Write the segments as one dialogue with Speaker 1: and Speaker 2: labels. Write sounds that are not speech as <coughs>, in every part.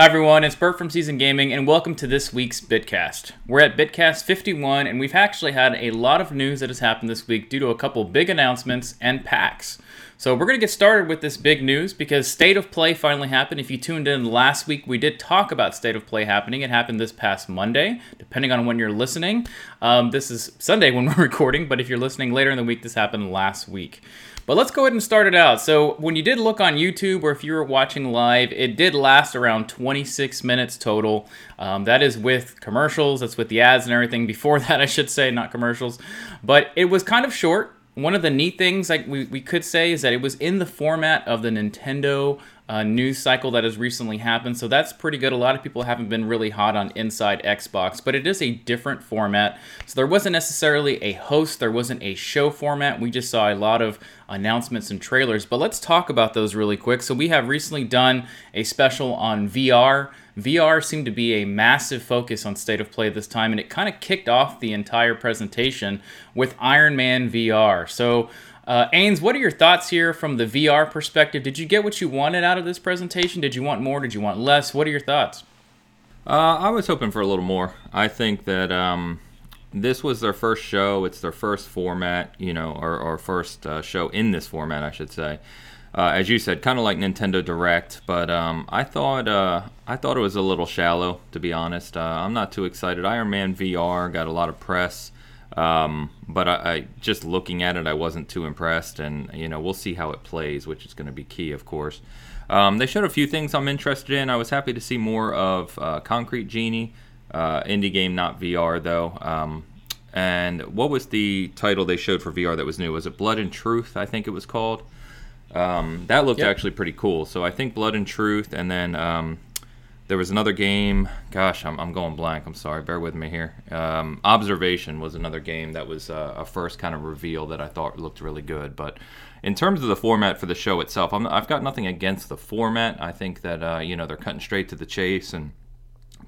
Speaker 1: Hi everyone, it's Bert from Season Gaming, and welcome to this week's Bitcast. We're at Bitcast 51, and we've actually had a lot of news that has happened this week due to a couple big announcements and packs. So we're going to get started with this big news because State of Play finally happened. If you tuned in last week, we did talk about State of Play happening. It happened this past Monday, depending on when you're listening. Um, this is Sunday when we're <laughs> recording, but if you're listening later in the week, this happened last week. But let's go ahead and start it out. So, when you did look on YouTube or if you were watching live, it did last around 26 minutes total. Um, that is with commercials, that's with the ads and everything. Before <laughs> that, I should say, not commercials. But it was kind of short. One of the neat things like we, we could say is that it was in the format of the Nintendo uh, news cycle that has recently happened. So that's pretty good. A lot of people haven't been really hot on Inside Xbox, but it is a different format. So there wasn't necessarily a host, there wasn't a show format. We just saw a lot of announcements and trailers. But let's talk about those really quick. So we have recently done a special on VR. VR seemed to be a massive focus on State of Play this time, and it kind of kicked off the entire presentation with Iron Man VR. So uh, Ains, what are your thoughts here from the VR perspective? Did you get what you wanted out of this presentation? Did you want more? Did you want less? What are your thoughts?
Speaker 2: Uh, I was hoping for a little more. I think that um, this was their first show. It's their first format, you know, or, or first uh, show in this format, I should say. Uh, as you said, kind of like Nintendo Direct, but um, I thought uh, I thought it was a little shallow, to be honest. Uh, I'm not too excited. Iron Man VR got a lot of press. Um, but I, I, just looking at it, I wasn't too impressed, and you know we'll see how it plays, which is going to be key, of course. Um, they showed a few things I'm interested in. I was happy to see more of uh, Concrete Genie, uh, indie game, not VR though. Um, and what was the title they showed for VR that was new? Was it Blood and Truth? I think it was called. Um, that looked yep. actually pretty cool. So I think Blood and Truth, and then um, there was another game. Gosh, I'm, I'm going blank. I'm sorry. Bear with me here. Um, Observation was another game that was uh, a first kind of reveal that I thought looked really good. But in terms of the format for the show itself, i have got nothing against the format. I think that uh, you know they're cutting straight to the chase and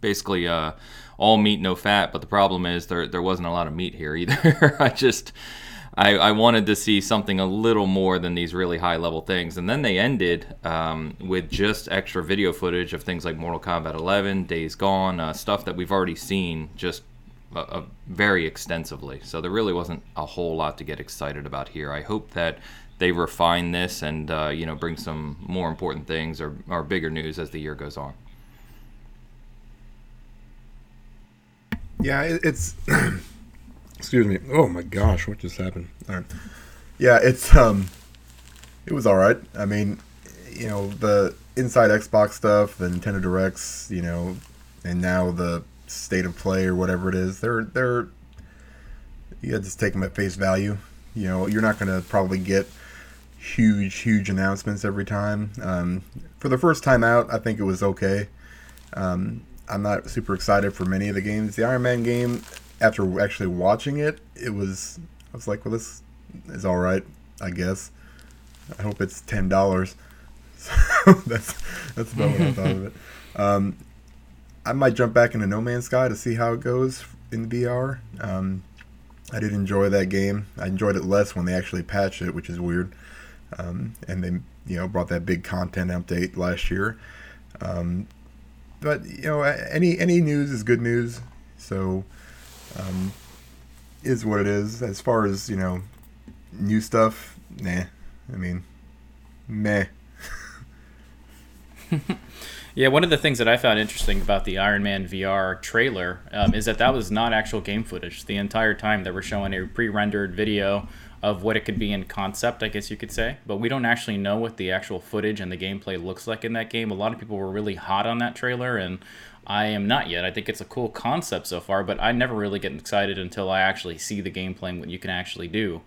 Speaker 2: basically uh, all meat, no fat. But the problem is there there wasn't a lot of meat here either. <laughs> I just I, I, wanted to see something a little more than these really high level things. And then they ended um, with just extra video footage of things like Mortal Kombat 11, Days Gone, uh, stuff that we've already seen just uh, uh, very extensively. So there really wasn't a whole lot to get excited about here. I hope that they refine this and uh, you know bring some more important things or, or bigger news as the year goes on.
Speaker 3: Yeah, it's <clears throat> Excuse me. Oh my gosh, what just happened? All right. Yeah, it's um, it was all right. I mean, you know, the inside Xbox stuff, the Nintendo Directs, you know, and now the state of play or whatever it is. They're they're you got to just take them at face value. You know, you're not going to probably get huge huge announcements every time. Um, for the first time out, I think it was okay. Um, I'm not super excited for many of the games. The Iron Man game, after actually watching it, it was I was like, well, this is all right, I guess. I hope it's ten dollars. <laughs> So that's that's about what I thought of it. <laughs> Um, I might jump back into No Man's Sky to see how it goes in VR. Um, I did enjoy that game. I enjoyed it less when they actually patched it, which is weird. Um, and they, you know, brought that big content update last year. Um, but you know, any any news is good news. So um, is what it is. As far as you know, new stuff, nah. I mean, meh. <laughs>
Speaker 1: yeah, one of the things that I found interesting about the Iron Man VR trailer um, is that that was not actual game footage. The entire time they were showing a pre-rendered video of what it could be in concept, I guess you could say. But we don't actually know what the actual footage and the gameplay looks like in that game. A lot of people were really hot on that trailer, and I am not yet. I think it's a cool concept so far, but I never really get excited until I actually see the gameplay and what you can actually do.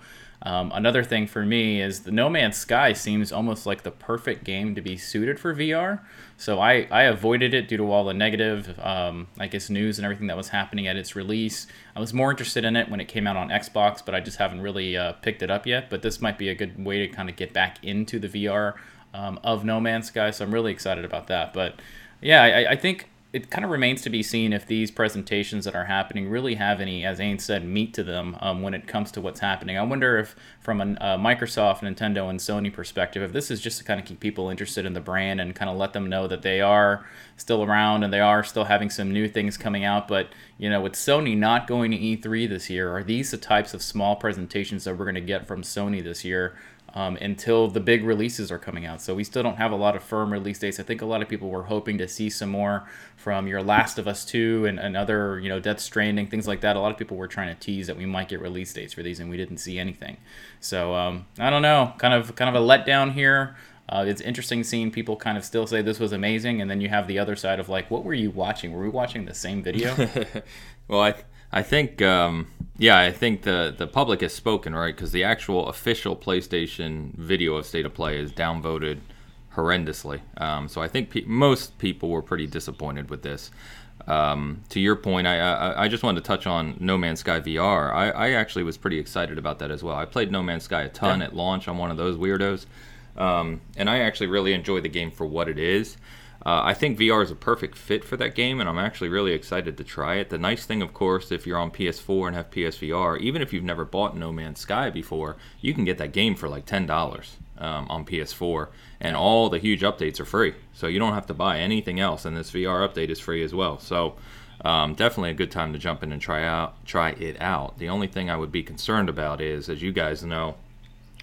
Speaker 1: Um, another thing for me is the No Man's Sky seems almost like the perfect game to be suited for VR. So I, I avoided it due to all the negative, um, I guess, news and everything that was happening at its release. I was more interested in it when it came out on Xbox, but I just haven't really uh, picked it up yet. But this might be a good way to kind of get back into the VR um, of No Man's Sky. So I'm really excited about that. But yeah, I, I think it kind of remains to be seen if these presentations that are happening really have any, as Ain said, meat to them um, when it comes to what's happening. I wonder if, from a uh, Microsoft, Nintendo, and Sony perspective, if this is just to kind of keep people interested in the brand and kind of let them know that they are still around and they are still having some new things coming out. But, you know, with Sony not going to E3 this year, are these the types of small presentations that we're going to get from Sony this year? Um, until the big releases are coming out. So we still don't have a lot of firm release dates. I think a lot of people were hoping to see some more from your Last of Us 2 and, and other, you know, Death Stranding, things like that. A lot of people were trying to tease that we might get release dates for these, and we didn't see anything. So um, I don't know, kind of kind of a letdown here. Uh, it's interesting seeing people kind of still say this was amazing, and then you have the other side of like, what were you watching? Were we watching the same video? <laughs>
Speaker 2: well, I I think, um, yeah, I think the the public has spoken, right? Because the actual official PlayStation video of State of Play is downvoted horrendously. Um, so I think pe- most people were pretty disappointed with this. Um, to your point, I, I, I just wanted to touch on No Man's Sky VR. I, I actually was pretty excited about that as well. I played No Man's Sky a ton yeah. at launch. I'm one of those weirdos, um, and I actually really enjoy the game for what it is. Uh, I think VR is a perfect fit for that game, and I'm actually really excited to try it. The nice thing, of course, if you're on PS4 and have PSVR, even if you've never bought No Man's Sky before, you can get that game for like $10 um, on PS4, and all the huge updates are free. So you don't have to buy anything else, and this VR update is free as well. So um, definitely a good time to jump in and try out try it out. The only thing I would be concerned about is, as you guys know,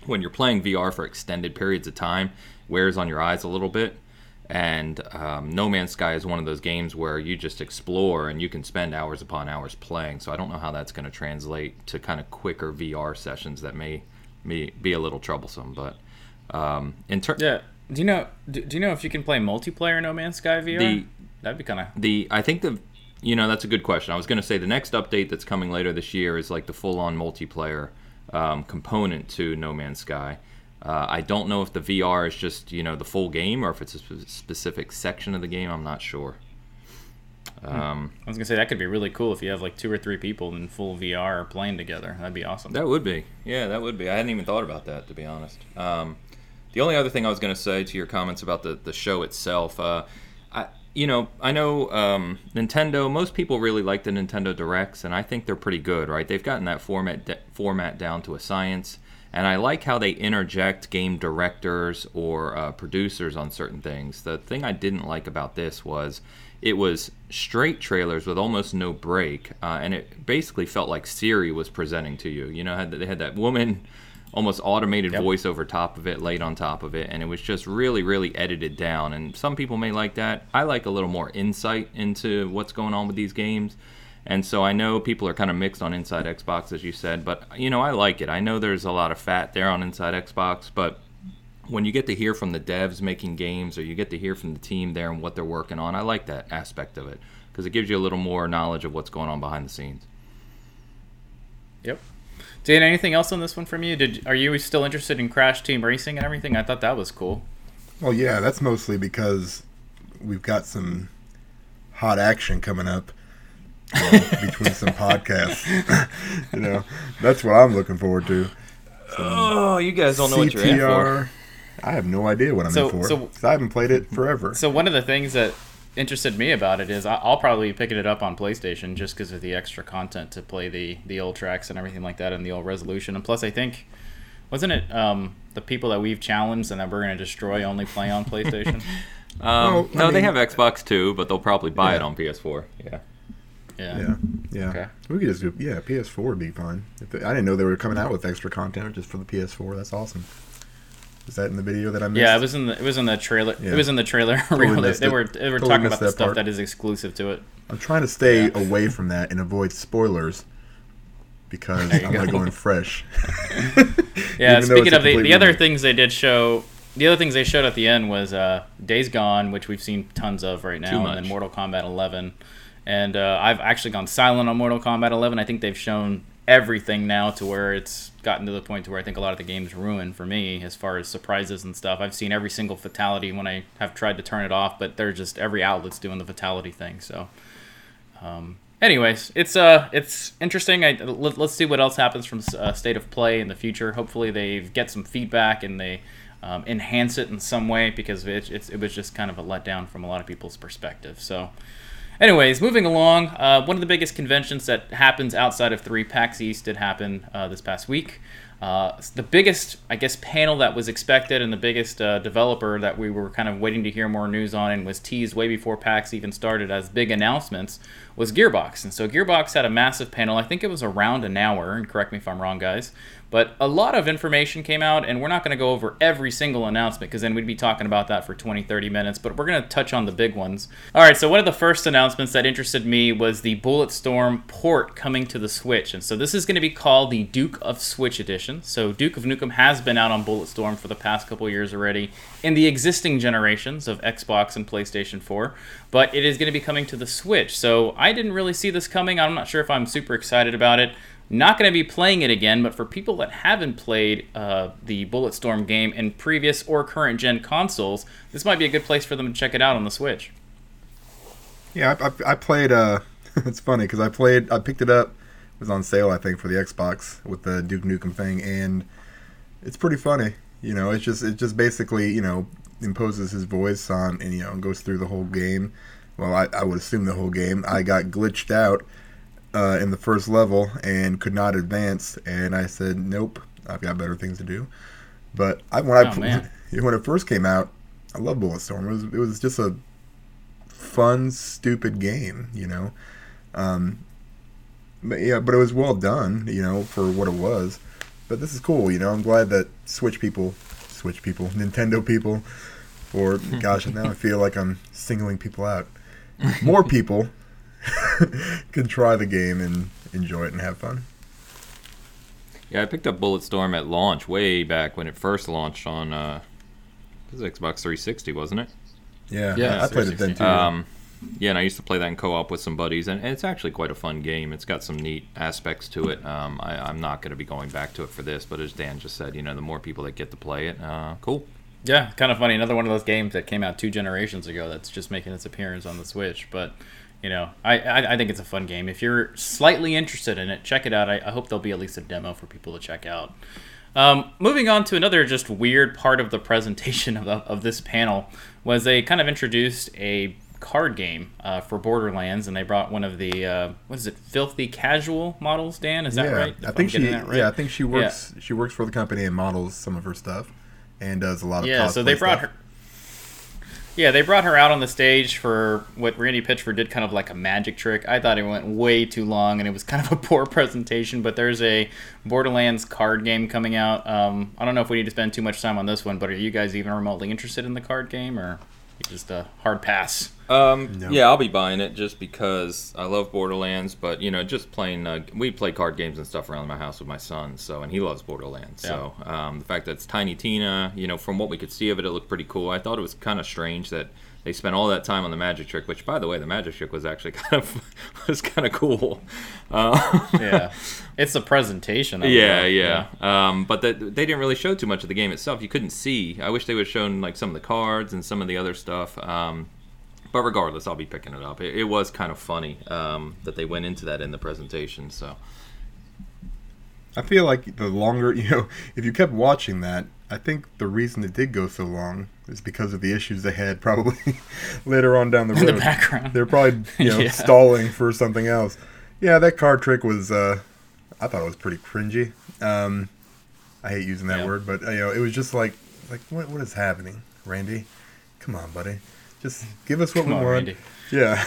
Speaker 2: when you're playing VR for extended periods of time, wears on your eyes a little bit. And um, No Man's Sky is one of those games where you just explore and you can spend hours upon hours playing. So I don't know how that's going to translate to kind of quicker VR sessions that may, may be a little troublesome. But um, in terms,
Speaker 1: yeah, do you know? Do, do, you know if you can play multiplayer No Man's Sky VR? The, That'd be kind of
Speaker 2: the. I think the. You know, that's a good question. I was going to say the next update that's coming later this year is like the full-on multiplayer um, component to No Man's Sky. Uh, I don't know if the VR is just you know the full game or if it's a specific section of the game. I'm not sure.
Speaker 1: Hmm. Um, I was gonna say that could be really cool if you have like two or three people in full VR playing together. That'd be awesome.
Speaker 2: That would be. Yeah, that would be. I hadn't even thought about that to be honest. Um, the only other thing I was gonna say to your comments about the the show itself, uh, I you know I know um, Nintendo. Most people really like the Nintendo Directs, and I think they're pretty good. Right? They've gotten that format de- format down to a science. And I like how they interject game directors or uh, producers on certain things. The thing I didn't like about this was it was straight trailers with almost no break, uh, and it basically felt like Siri was presenting to you. You know, had, they had that woman almost automated yep. voice over top of it, laid on top of it, and it was just really, really edited down. And some people may like that. I like a little more insight into what's going on with these games. And so I know people are kind of mixed on Inside Xbox, as you said, but you know I like it. I know there's a lot of fat there on Inside Xbox, but when you get to hear from the devs making games, or you get to hear from the team there and what they're working on, I like that aspect of it because it gives you a little more knowledge of what's going on behind the scenes.
Speaker 1: Yep. Dan, anything else on this one from you? Did are you still interested in Crash Team Racing and everything? I thought that was cool.
Speaker 3: Well, yeah, that's mostly because we've got some hot action coming up you know, between some podcasts. <laughs> you know, that's what I'm looking forward to.
Speaker 2: Some oh, you guys don't know CTR. what you're in for.
Speaker 3: I have no idea what I'm so, in for. So, I haven't played it forever.
Speaker 1: So one of the things that interested me about it is I'll probably be picking it up on PlayStation just because of the extra content to play the the old tracks and everything like that and the old resolution. And plus, I think wasn't it um, the people that we've challenged and that we're going to destroy only play on <laughs> PlayStation?
Speaker 2: um, well, no, mean, they have Xbox too, but they'll probably buy yeah. it on PS4. Yeah.
Speaker 3: Yeah. Yeah. Yeah. Okay. We could just do yeah, PS4 would be fine. They, I didn't know they were coming out with extra content just for the PS4. That's awesome. Is that in the video that I missed?
Speaker 1: Yeah, it was in the it was in the trailer. Yeah. It was in the trailer. <laughs> Totally they, they were they were totally talking about the stuff part. that is exclusive to it.
Speaker 3: I'm trying to stay yeah. away from that and avoid spoilers because I'm go. going fresh. <laughs> <laughs>
Speaker 1: yeah, speaking of the, the other things they did show, the other things they showed at the end was uh, Days Gone, which we've seen tons of right now, and then Mortal Kombat 11. And uh, I've actually gone silent on Mortal Kombat 11. I think they've shown everything now to where it's gotten to the point to where I think a lot of the game's ruined for me as far as surprises and stuff. I've seen every single fatality when I have tried to turn it off, but they're just every outlet's doing the fatality thing. So, um, anyways, it's uh, it's interesting. I let, us see what else happens from uh, state of play in the future. Hopefully, they get some feedback and they um, enhance it in some way because it, it was just kind of a letdown from a lot of people's perspective. So. Anyways, moving along, uh, one of the biggest conventions that happens outside of three PAX East did happen uh, this past week. Uh, the biggest, I guess, panel that was expected and the biggest uh, developer that we were kind of waiting to hear more news on and was teased way before PAX even started as big announcements was Gearbox. And so Gearbox had a massive panel. I think it was around an hour, and correct me if I'm wrong, guys. But a lot of information came out, and we're not going to go over every single announcement because then we'd be talking about that for 20, 30 minutes. But we're going to touch on the big ones. All right, so one of the first announcements that interested me was the Bulletstorm port coming to the Switch. And so this is going to be called the Duke of Switch Edition. So Duke of Nukem has been out on Bulletstorm for the past couple years already in the existing generations of Xbox and PlayStation 4, but it is going to be coming to the Switch. So I didn't really see this coming. I'm not sure if I'm super excited about it. Not going to be playing it again, but for people that haven't played uh, the Bulletstorm game in previous or current gen consoles, this might be a good place for them to check it out on the Switch.
Speaker 3: Yeah, I, I, I played. Uh, <laughs> it's funny because I played. I picked it up. It was on sale, I think, for the Xbox with the Duke Nukem thing, and it's pretty funny. You know, it's just it just basically you know imposes his voice on and you know goes through the whole game. Well, I, I would assume the whole game. I got glitched out uh, in the first level and could not advance. And I said, nope, I've got better things to do. But I, when
Speaker 1: Oh,
Speaker 3: I
Speaker 1: man. <laughs>
Speaker 3: when it first came out, I loved Bulletstorm. It was it was just a fun, stupid game, you know. Um, but yeah, but it was well done, you know, for what it was. But this is cool, you know. I'm glad that Switch people, Switch people, Nintendo people, or <laughs> gosh, now I feel like I'm singling people out. More people <laughs> can try the game and enjoy it and have fun.
Speaker 2: Yeah, I picked up Bulletstorm at launch way back when it first launched on uh, this is Xbox 360, wasn't it?
Speaker 3: Yeah,
Speaker 1: Yeah,
Speaker 3: I played it then
Speaker 1: 360.
Speaker 3: too.
Speaker 2: Um, yeah, and I used to play that in co-op with some buddies, and, it's actually quite a fun game. It's got some neat aspects to it. Um, I, I'm not going to be going back to it for this, but as Dan just said, you know, the more people that get to play it, uh, cool.
Speaker 1: Yeah, kind of funny. Another one of those games that came out two generations ago that's just making its appearance on the Switch. But, you know, I, I, I think it's a fun game. If you're slightly interested in it, check it out. I, I hope there'll be at least a demo for people to check out. Um, moving on to another just weird part of the presentation <laughs> of, the, of this panel was they kind of introduced a card game uh, for Borderlands, and they brought one of the uh, what is it, Filthy Casual models. Dan, is that
Speaker 3: yeah,
Speaker 1: right?
Speaker 3: I think
Speaker 1: I'm
Speaker 3: she.
Speaker 1: right?
Speaker 3: Yeah, I think she works. She works for the company and models some of her stuff, and does a lot of.
Speaker 1: Yeah, so they brought
Speaker 3: stuff.
Speaker 1: her. Yeah, they brought her out on the stage for what Randy Pitchford did, kind of like a magic trick. I thought it went way too long, and it was <laughs> kind of a poor presentation. But there's a Borderlands card game coming out. Um, I don't know if we need to spend too much time on this one, but are you guys even remotely interested in the card game, or just a hard pass?
Speaker 2: Um,
Speaker 3: No.
Speaker 2: Yeah, I'll be buying it just because I love Borderlands. But you know, just playing, uh, we play card games and stuff around my house with my son. So, and he loves Borderlands. So, um, the fact that it's Tiny Tina, you know, from what we could see of it, it looked pretty cool. I thought it was kind of strange that they spent all that time on the magic trick. Which, by the way, the magic trick was actually <laughs> kind of was kind of cool. Uh,
Speaker 1: Yeah, it's the presentation. It,
Speaker 2: yeah,
Speaker 1: though.
Speaker 2: yeah. Um, but they didn't really show too much of the game itself. You couldn't see. I wish they would have shown like some of the cards and some of the other stuff. Um, but regardless, I'll be picking it up. It, it was kind of funny um, that they went into that in the presentation. So
Speaker 3: I feel like the longer <laughs> you know, if you kept watching that, I think the reason it did go so long is because of the issues they had probably <laughs> later on down the road. <laughs>
Speaker 1: In the background.
Speaker 3: They're probably you know
Speaker 1: Yeah.
Speaker 3: stalling for something else. Yeah, that card trick was. Uh, I thought it was pretty cringy. Um, I hate using that
Speaker 1: Yeah.
Speaker 3: word, but you know, it was just like, like what what is happening, Randy? Come on, buddy. Just give us what
Speaker 1: Come
Speaker 3: we
Speaker 1: on,
Speaker 3: want.
Speaker 1: Randy.
Speaker 3: Yeah,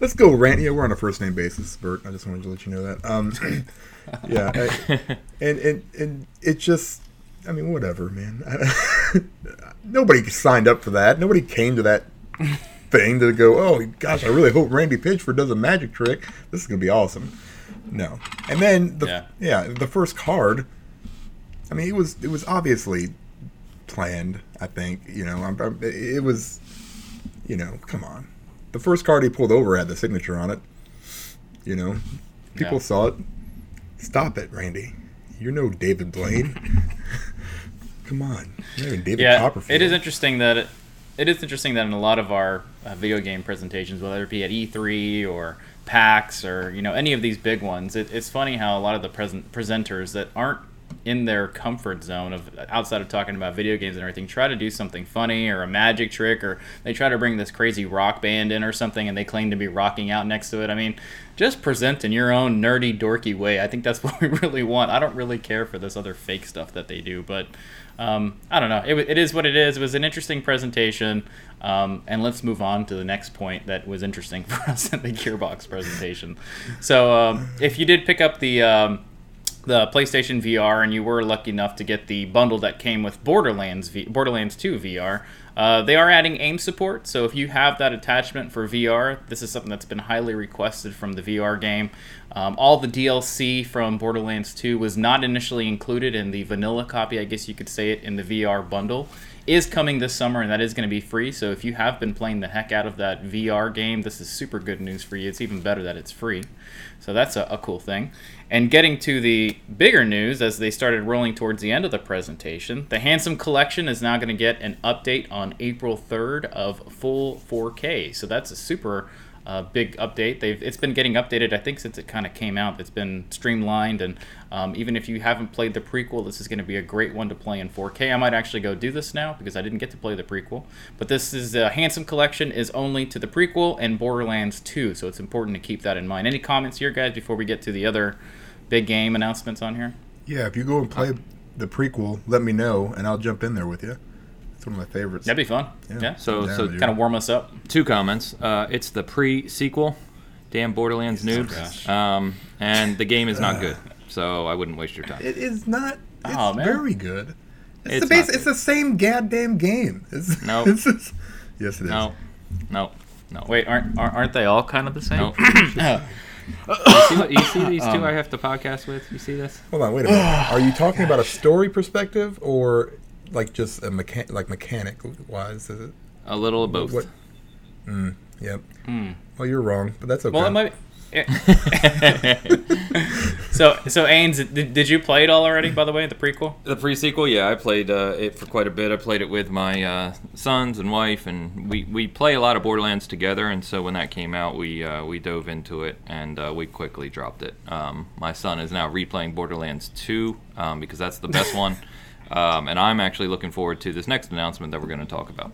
Speaker 3: let's go, Randy. Yeah, we're on a first name basis, Bert. I just wanted to let you know that. Um, <clears throat> <laughs> yeah, I- and and and it just, I mean, whatever, man. <laughs> Nobody signed up for that. Nobody came to that thing to go. Oh gosh, I really hope Randy Pitchford does a magic trick. This is gonna be awesome. No, and then the
Speaker 1: Yeah.
Speaker 3: yeah, the first card. I mean, it was it was obviously planned. I think you know, I'm, I'm- it was, you know, come on. The first card he pulled over had the signature on it. You know, people
Speaker 1: Yeah.
Speaker 3: saw it. Stop it, Randy. You're no David Blaine. <laughs> come on, you're not David
Speaker 1: yeah,
Speaker 3: Copperfield.
Speaker 1: it is interesting that it, it is interesting that in a lot of our uh, video game presentations, whether it be at E3 or PAX or you know any of these big ones, it, it's funny how a lot of the present presenters that aren't in their comfort zone of outside of talking about video games and everything, try to do something funny or a magic trick, or they try to bring this crazy rock band in or something, and they claim to be rocking out next to it. I mean, just present in your own nerdy, dorky way. I think that's <laughs> what we really want. I don't really care for this other fake stuff that they do, but um, I don't know. It, it is what it is. It was an interesting presentation. Um, and let's move on to the next point that was interesting <laughs> for us in the Gearbox presentation. So, um, if you did pick up the um, the PlayStation VR and you were lucky enough to get the bundle that came with Borderlands v- Borderlands 2 VR, uh, they are adding aim support. So if you have that attachment for VR, this is something that's been highly requested from the VR game. Um, all the DLC from Borderlands 2 was not initially included in the vanilla copy, I guess you could say it, in the VR bundle is coming this summer and that is going to be free. So if you have been playing the heck out of that VR game, this is super good news for you. It's even better that it's free. So that's a, a cool thing. And getting to the bigger news as they started rolling towards the end of the presentation, the Handsome Collection is now going to get an update on April 3rd of full 4K. So that's a super uh, big update. They've it's been getting updated. I think since it kind of came out, it's been streamlined. And um, even if you haven't played the prequel, this is going to be a great one to play in 4K. I might actually go do this now because I didn't get to play the prequel. But this is a handsome collection is only to the prequel and Borderlands 2, so it's important to keep that in mind. Any comments here, guys, before we get to the other big game announcements on here?
Speaker 3: Yeah, if you go and play the prequel, let me know and I'll jump in there with you. It's one of my favorites.
Speaker 1: That'd be fun. Yeah. yeah.
Speaker 2: So,
Speaker 3: Yeah,
Speaker 2: so
Speaker 3: dude.
Speaker 1: Kind of warm us up.
Speaker 2: two comments. Uh, it's the pre-sequel, damn Borderlands noobs, um, and the game is not <laughs> good. So I wouldn't waste your time.
Speaker 3: It is not. It's
Speaker 1: Oh,
Speaker 3: very good. It's,
Speaker 2: It's
Speaker 3: the base.
Speaker 2: not
Speaker 3: It's the same goddamn game. It's,
Speaker 2: No.
Speaker 3: it's just- yes, it is.
Speaker 2: No, no, no.
Speaker 1: Wait, aren't aren't aren't they all kind of the same?
Speaker 2: No. <coughs> you, see what, you see <coughs> these two I have to podcast with? You see this?
Speaker 3: Hold on. Wait a minute. <sighs> Are you talking about a story perspective or like just a mechan- like mechanic wise? Is it?
Speaker 2: A little of both.
Speaker 3: What? Yep.
Speaker 1: Hmm.
Speaker 3: Well, you're wrong, but that's okay.
Speaker 1: Well, it might. <laughs> so so Ains, did, did you play it all already? By the way, the prequel.
Speaker 2: The pre-sequel, yeah, I played uh, it for quite a bit. I played it with my uh, sons and wife, and we, we play a lot of Borderlands together. And so when that came out, we uh, we dove into it, and uh, we quickly dropped it. Um, my son is now replaying Borderlands 2 um, because that's the best <laughs> one, um, and I'm actually looking forward to this next announcement that we're going to talk about.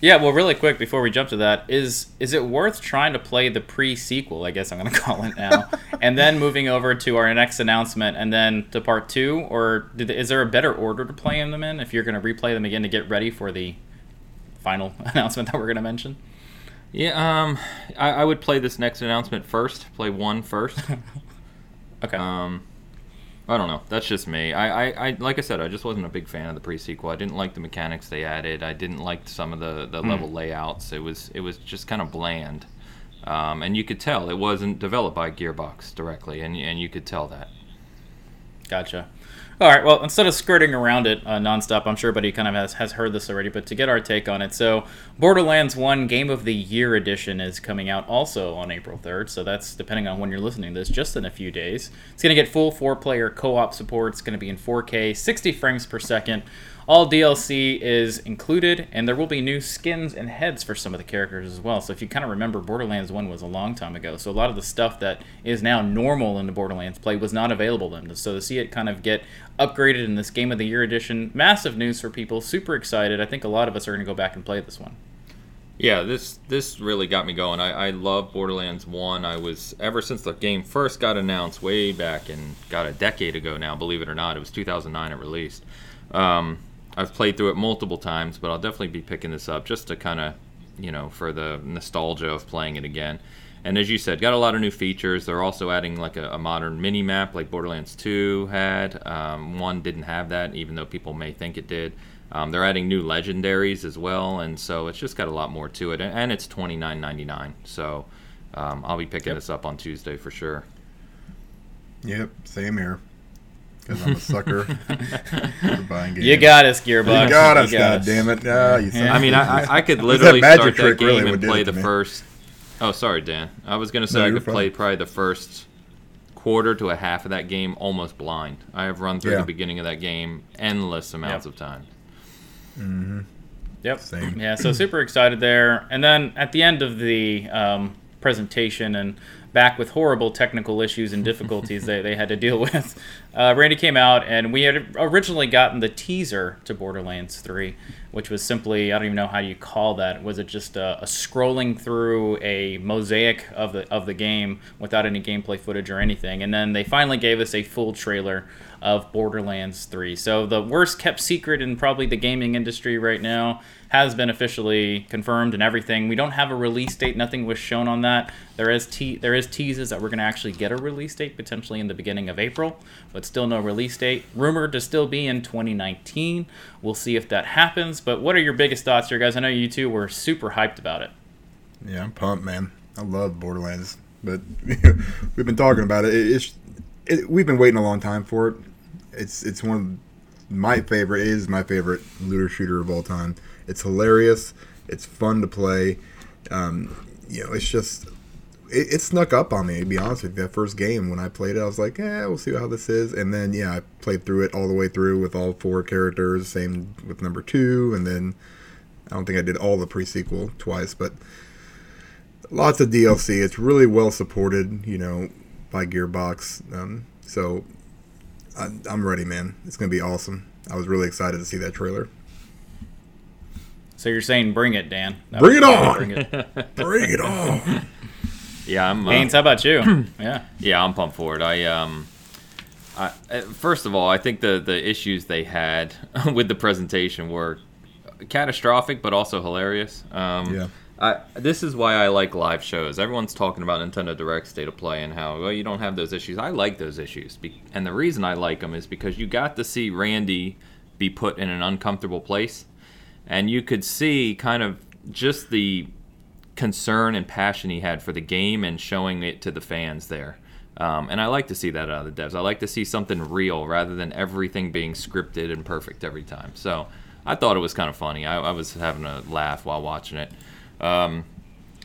Speaker 1: Yeah, well, really quick before we jump to that, is is it worth trying to play the pre-sequel? I guess I'm going <laughs> to call it now, and then moving over to our next announcement, and then to part two, or did, is there a better order to play them in if you're going to replay them again to get ready for the final <laughs> announcement that we're going to mention?
Speaker 2: Yeah, um, I, I would play this next announcement first. Play one first. <laughs>
Speaker 1: Okay.
Speaker 2: Um, I don't know. That's just me. I, I, I, like I said, I just wasn't a big fan of the pre-sequel. I didn't like the mechanics they added. I didn't like some of the, the level layouts. It was it was just kind of bland, um, and you could tell it wasn't developed by Gearbox directly, and and you could tell that.
Speaker 1: Gotcha. All right. Well, instead of skirting around it uh, nonstop, I'm sure everybody kind of has, has heard this already, but to get our take on it, so Borderlands 1 Game of the Year Edition is coming out also on April 3rd. So that's depending on when you're listening to this, just in a few days. It's going to get full four player co op support. It's going to be in 4K, 60 frames per second. All DLC is included, and there will be new skins and heads for some of the characters as well. So if you kind of remember, Borderlands 1 was a long time ago. So a lot of the stuff that is now normal in the Borderlands play was not available then. So to see it kind of get upgraded in this Game of the Year edition, massive news for people. Super excited. I think a lot of us are going to go back and play this one.
Speaker 2: Yeah, this this really got me going. I, I love Borderlands One. I was ever since the game first got announced way back and got a decade ago now. Believe it or not, it was 2009 it released. Um, I've played through it multiple times, but I'll definitely be picking this up just to kind of, you know, for the nostalgia of playing it again. And as you said, got a lot of new features. They're also adding like a, a modern mini map, like Borderlands 2 had. Um, one didn't have that, even though people may think it did. Um, they're adding new legendaries as well, and so it's just got a lot more to it. And, and it's twenty nine ninety nine. So um, I'll be picking
Speaker 1: Yep.
Speaker 2: this up on Tuesday for sure.
Speaker 3: Yep, same here. Because I'm a sucker <laughs> for buying games.
Speaker 1: You got us, Gearbox.
Speaker 3: You got us,
Speaker 1: You
Speaker 3: God damn it! Ah, you
Speaker 1: Yeah.
Speaker 3: of
Speaker 2: I
Speaker 3: a
Speaker 2: mean. I, I- I could <laughs> literally
Speaker 3: that
Speaker 2: start that
Speaker 3: trick really
Speaker 2: game and play the
Speaker 3: me.
Speaker 2: first. Oh, sorry, Dan. I was gonna say
Speaker 3: No,
Speaker 2: I could
Speaker 3: fine.
Speaker 2: play probably the first quarter to a half of that game almost blind. I have run through
Speaker 3: Yeah.
Speaker 2: the beginning of that game endless amounts
Speaker 1: Yep.
Speaker 2: of times.
Speaker 1: Yep.
Speaker 3: Same.
Speaker 1: Yeah, so super excited there. And then at the end of the um, presentation and back with horrible technical issues and difficulties they, they had to deal with. Uh, Randy came out, and we had originally gotten the teaser to Borderlands 3, which was simply, I don't even know how you call that. Was it just a, a scrolling through a mosaic of the, of the game without any gameplay footage or anything? And then they finally gave us a full trailer of Borderlands 3. So the worst kept secret in probably the gaming industry right now has been officially confirmed and everything. We don't have a release date. Nothing was shown on that. There is te- there is teases that we're going to actually get a release date potentially in the beginning of April, but still no release date. Rumored to still be in 2019. We'll see if that happens. But what are your biggest thoughts here, guys? I know you two were super hyped about it.
Speaker 3: Yeah, I'm pumped, man. I love Borderlands, but <laughs> we've been talking about it. It's it, we've been waiting a long time for it. It's it's one of my favorite is my favorite looter shooter of all time. It's hilarious. It's fun to play. Um, you know, it's just it, it, snuck up on me. To be honest with you, that first game when I played it, I was like, "Yeah, we'll see how this is." And then yeah, I played through it all the way through with all four characters. Same with number two, and then I don't think I did all the pre-sequel twice, but lots of DLC. It's really well supported, you know, by Gearbox. Um, so I, I'm ready, man. It's gonna be awesome. I was really excited to see that trailer.
Speaker 1: So you're saying bring it, Dan?
Speaker 3: That bring it on! Bring it, <laughs> bring it on! <laughs>
Speaker 2: Yeah, I'm.
Speaker 1: Uh, Haynes, how about you? <clears throat> yeah.
Speaker 2: Yeah, I'm pumped for it. I um, I, uh, first of all, I think the the issues they had <laughs> with the presentation were catastrophic, but also hilarious. Um, yeah. I, this is why I like live shows. Everyone's talking about Nintendo Direct State of Play and how well you don't have those issues. I like those issues, and the reason I like them is because you got to see Randy be put in an uncomfortable place and you could see kind of just the concern and passion he had for the game and showing it to the fans there. Um, and I like to see that out of the devs. I like to see something real rather than everything being scripted and perfect every time. So I thought it was kind of funny. I, I was having a laugh while watching it. Um,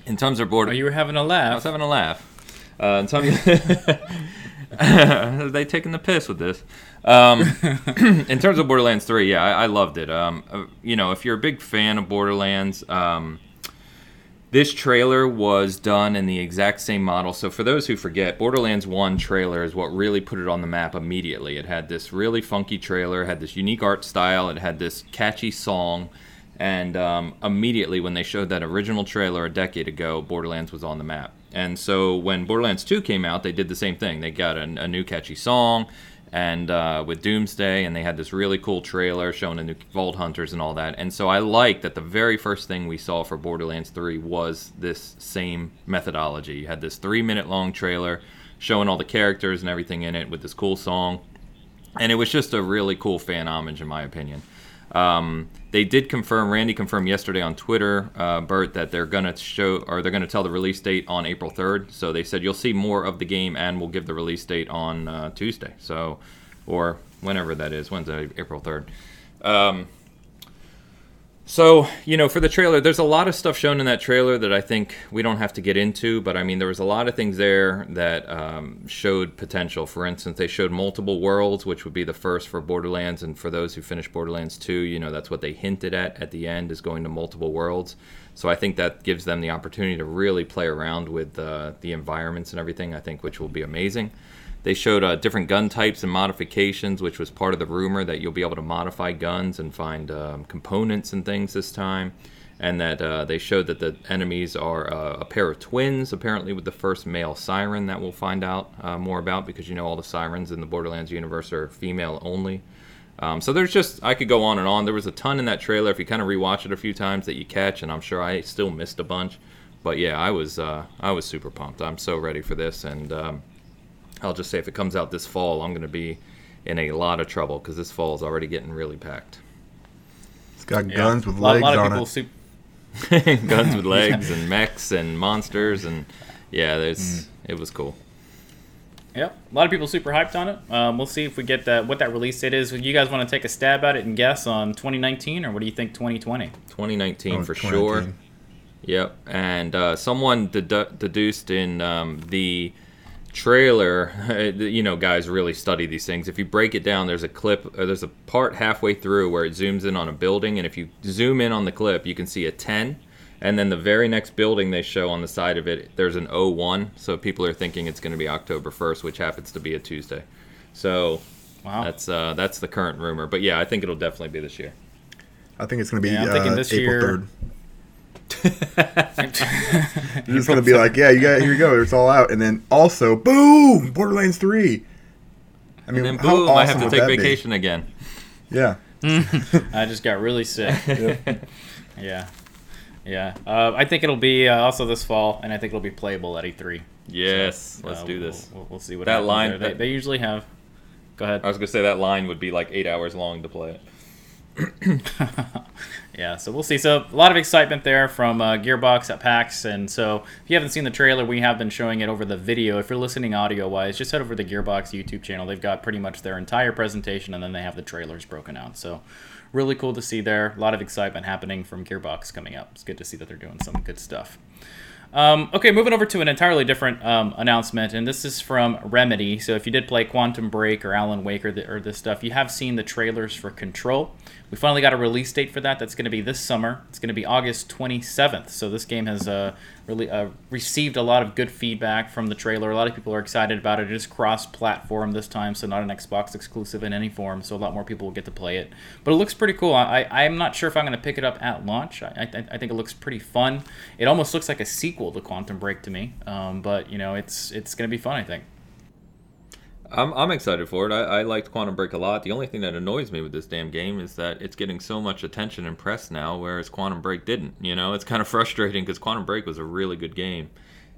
Speaker 2: in terms of board,
Speaker 1: oh, you were having a laugh.
Speaker 2: I was having a laugh. Uh, in terms, are <laughs> <laughs> they taking the piss with this? Um, <clears throat> in terms of Borderlands 3, yeah, I, I loved it. Um, uh, you know, if you're a big fan of Borderlands, um, this trailer was done in the exact same model. So, for those who forget, Borderlands 1 trailer is what really put it on the map immediately. It had this really funky trailer, had this unique art style, it had this catchy song. And um, immediately, when they showed that original trailer a decade ago, Borderlands was on the map. And so, when Borderlands 2 came out, they did the same thing. They got a, a new catchy song and uh, with Doomsday, and they had this really cool trailer showing the new Vault Hunters and all that. And so I like that the very first thing we saw for Borderlands 3 was this same methodology. You had this three minute long trailer showing all the characters and everything in it with this cool song. And it was just a really cool fan homage, in my opinion. Um, they did confirm. Randy confirmed yesterday on Twitter, uh, Bert, that they're gonna show or they're gonna tell the release date on April 3rd. So they said you'll see more of the game, and we'll give the release date on uh, Tuesday. So, or whenever that is, Wednesday, April 3rd. Um, so, you know, for the trailer, there's a lot of stuff shown in that trailer that I think we don't have to get into, but I mean, there was a lot of things there that um, showed potential. For instance, they showed multiple worlds, which would be the first for Borderlands, and for those who finished Borderlands 2, you know, that's what they hinted at at the end is going to multiple worlds. So I think that gives them the opportunity to really play around with uh, the environments and everything, I think, which will be amazing. They showed uh, different gun types and modifications, which was part of the rumor that you'll be able to modify guns and find um, components and things this time. And that uh, they showed that the enemies are uh, a pair of twins, apparently with the first male siren that we'll find out uh, more about because you know all the sirens in the Borderlands universe are female only. Um, so there's just I could go on and on. There was a ton in that trailer. If you kind of rewatch it a few times, that you catch, and I'm sure I still missed a bunch. But yeah, I was uh, I was super pumped. I'm so ready for this, and um, I'll just say if it comes out this fall, I'm going to be in a lot of trouble because this fall is already getting really packed.
Speaker 3: It's got yeah. guns with legs a lot, on it.
Speaker 2: Su- <laughs> guns with <laughs> legs and mechs and monsters and yeah, there's mm. it was cool.
Speaker 1: Yep, a lot of people super hyped on it. Um, we'll see if we get that what that release date is. You guys want to take a stab at it and guess on 2019 or what do you think 2020?
Speaker 2: 2019 oh, for 2019. sure. Yep, and uh, someone dedu- deduced in um, the trailer, <laughs> you know, guys really study these things. If you break it down, there's a clip, uh, there's a part halfway through where it zooms in on a building, and if you zoom in on the clip, you can see a 10, And then the very next building they show on the side of it, there's an 01. So people are thinking it's going to be October 1st, which happens to be a Tuesday. So
Speaker 1: Wow.
Speaker 2: that's uh, that's the current rumor. But yeah, I think it'll definitely be this year.
Speaker 3: I think it's going to be
Speaker 1: Yeah, I'm
Speaker 3: uh,
Speaker 1: thinking this
Speaker 3: April
Speaker 1: year-
Speaker 3: 3rd. <laughs> You're just going to be like, yeah, you got here you go. It's all out, and then also, boom, Borderlands 3. I mean,
Speaker 2: And then
Speaker 3: how
Speaker 2: boom,
Speaker 3: awesome
Speaker 2: I have to take
Speaker 3: that be?
Speaker 2: vacation again.
Speaker 3: Yeah. <laughs>
Speaker 1: I just got really sick. <laughs> yeah. Yeah. Uh, I think it'll be uh, also this fall, and I think it'll be playable at E3.
Speaker 2: Yes,
Speaker 1: Uh,
Speaker 2: let's do
Speaker 1: we'll-
Speaker 2: this.
Speaker 1: We'll, we'll see what
Speaker 2: That line-
Speaker 1: there. They, they usually have. Go ahead.
Speaker 2: I was gonna say that line would be like eight hours long to play it. <coughs>
Speaker 1: Yeah, so we'll see. So a lot of excitement there from uh, Gearbox at PAX, and so if you haven't seen the trailer, we have been showing it over the video. If you're listening audio-wise, just head over to the Gearbox YouTube channel. They've got pretty much their entire presentation, and then they have the trailers broken out. So really cool to see there. A lot of excitement happening from Gearbox coming up. It's good to see that they're doing some good stuff. Um, okay, moving over to an entirely different um, announcement, and this is from Remedy. So if you did play Quantum Break or Alan Wake or, the, or this stuff, you have seen the trailers for Control. We finally got a release date for that. That's going to be this summer. It's going to be August 27th. So this game has uh, really uh, received a lot of good feedback from the trailer. A lot of people are excited about it. It is cross-platform this time, so not an Xbox exclusive in any form. So a lot more people will get to play it. But it looks pretty cool. I, I I'm not sure if I'm going to pick it up at launch. I, I, I think it looks pretty fun. It almost looks like a sequel to Quantum Break to me. Um, but you know, it's it's going to be fun. I think.
Speaker 2: I'm, I'm excited for it. I, I liked Quantum Break a lot. The only thing that annoys me with this damn game is that it's getting so much attention and press now, whereas Quantum Break didn't. You know, it's kind of <laughs> frustrating because Quantum Break was a really good game,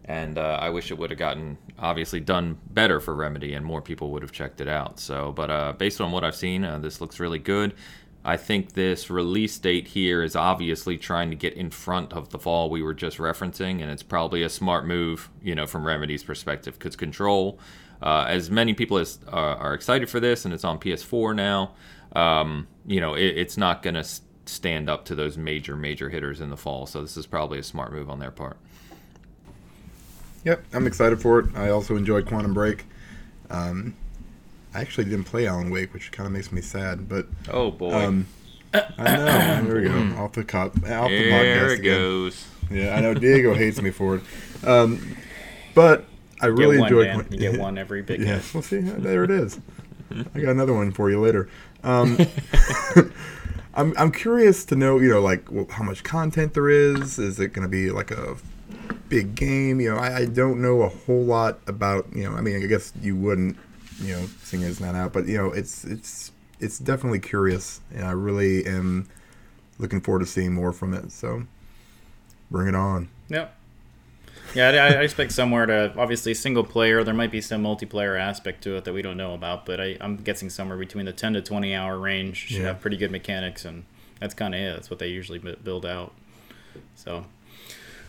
Speaker 2: and uh, I wish it would have gotten obviously done better for Remedy and more people would have checked it out. So, but uh, based on what I've seen, uh, this looks really good. I think this release date here is obviously trying to get in front of the fall we were just referencing, and it's probably a smart move, you know, from Remedy's perspective, because Control, uh, as many people as uh, are excited for this, and it's on PS4 now, um, you know, it, it's not going to stand up to those major, major hitters in the fall. So this is probably a smart move on their part.
Speaker 3: Yep, I'm excited for it. I also enjoyed Quantum Break. Um, I actually didn't play Alan Wake, which kind of makes me sad. But
Speaker 2: Oh boy,
Speaker 3: um, I know. There we go. Off the cop. Off the
Speaker 2: there
Speaker 3: podcast
Speaker 2: it
Speaker 3: again.
Speaker 2: goes.
Speaker 3: Yeah, I know Diego hates me for it. Um, but I
Speaker 1: You
Speaker 3: really
Speaker 1: one,
Speaker 3: enjoyed.
Speaker 1: Dan. You get <laughs> one every big
Speaker 3: Yeah,
Speaker 1: game.
Speaker 3: we'll see. There it is. I got another one for you later. Um, <laughs> I'm I'm curious to know, you know, like well, how much content there is. Is it going to be like a big game? You know, I, I don't know a whole lot about. You know, I mean, I guess you wouldn't, you know, seeing it's not out, but you know, it's it's it's definitely curious, and I really am looking forward to seeing more from it. So, bring it on.
Speaker 1: Yep. Yeah, I, I expect somewhere to obviously single player. There might be some multiplayer aspect to it that we don't know about, but I, I'm guessing somewhere between the 10 to 20 hour range should
Speaker 3: Yeah.
Speaker 1: have pretty good mechanics, and that's kind of it. That's what they usually build out. So,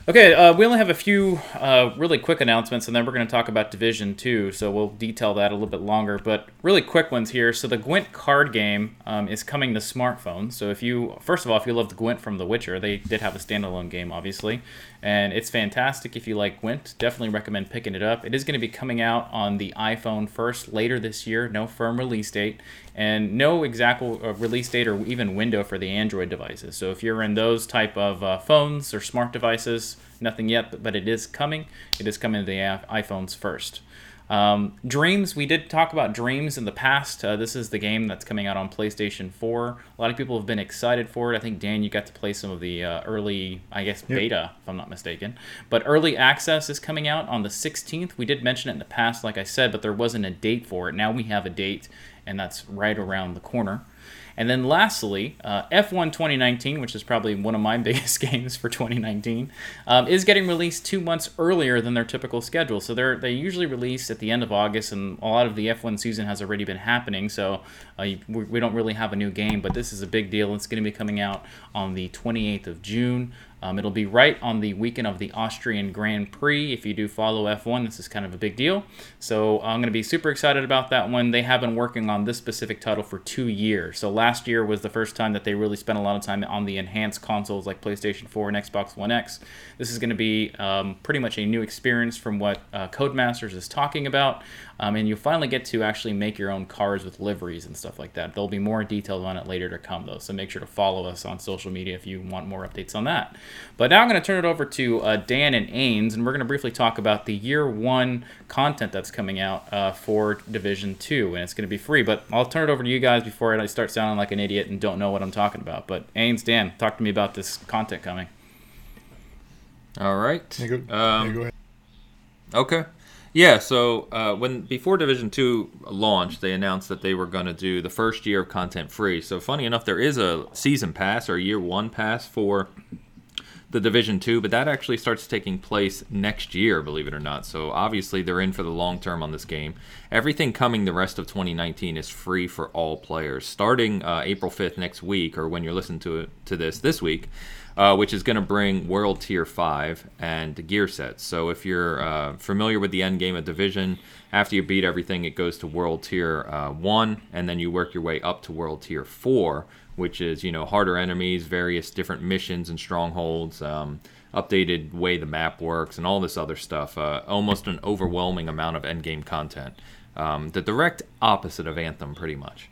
Speaker 1: okay, uh, we only have a few uh, really quick announcements, and then we're going to talk about Division 2, so we'll detail that a little bit longer. But really quick ones here. So, the Gwent card game um, is coming to smartphones. So, if you, first of all, if you loved Gwent from The Witcher, they did have a standalone game, obviously, and it's fantastic if you like Gwent. Definitely recommend picking it up. It is going to be coming out on the iPhone first later this year, no firm release date, and no exact uh, release date or even window for the Android devices. So if you're in those type of uh, phones or smart devices, nothing yet, but, but it is coming. It is coming to the iPhones first. Um, Dreams, we did talk about Dreams in the past. Uh, this is the game that's coming out on PlayStation 4. A lot of people have been excited for it. I think, Dan, you got to play some of the uh, early, I guess, beta, if I'm not mistaken. But early access is coming out on the 16th. We did mention it in the past, like I said, but there wasn't a date for it. Now we have a date, and that's right around the corner. And then lastly, uh, F1 2019, which is probably one of my <laughs> biggest games for 2019, um, is getting released two months earlier than their typical schedule. So they're they usually release at the end of August, and a lot of the F1 season has already been happening. So uh, we don't really have a new game, but this is a big deal. It's going to be coming out on the 28th of June. Um, it'll be right on the weekend of the Austrian Grand Prix. If you do follow F1, this is kind of a big deal. So I'm going to be super excited about that one. They have been working on this specific title for two years. So last year was the first time that they really spent a lot of time on the enhanced consoles like PlayStation 4 and Xbox One X. This is going to be um, pretty much a new experience from what uh, Codemasters is talking about. Um, and you'll finally get to actually make your own cars with liveries and stuff like that. There'll be more details on it later to come, though. So make sure to follow us on social media if you want more updates on that. But now I'm going to turn it over to uh, Dan and Ains, and we're going to briefly talk about the year one content that's coming out uh, for Division Two, and it's going to be free. But I'll turn it over to you guys before I start sounding like an idiot and don't know what I'm talking about. But Ains, Dan, talk to me about this content coming.
Speaker 2: All right.
Speaker 3: Yeah, go,
Speaker 2: Um,
Speaker 3: yeah, go ahead.
Speaker 2: Okay. Yeah, so uh, when before Division Two launched, they announced that they were going to do the first year of content free. So funny enough, there is a season pass or year one pass for the Division Two, but that actually starts taking place next year, believe it or not. So obviously they're in for the long term on this game. Everything coming the rest of 2019 is free for all players, starting uh, April 5th next week, or when you're listening to to this this week uh, which is going to bring World Tier 5 and gear sets. So if you're uh, familiar with the end game of Division, after you beat everything, it goes to World Tier uh, 1, and then you work your way up to World Tier 4, which is, you know, harder enemies, various different missions and strongholds, um, updated way the map works, and all this other stuff. Uh, almost an overwhelming amount of end game content. Um, the direct opposite of Anthem, pretty much.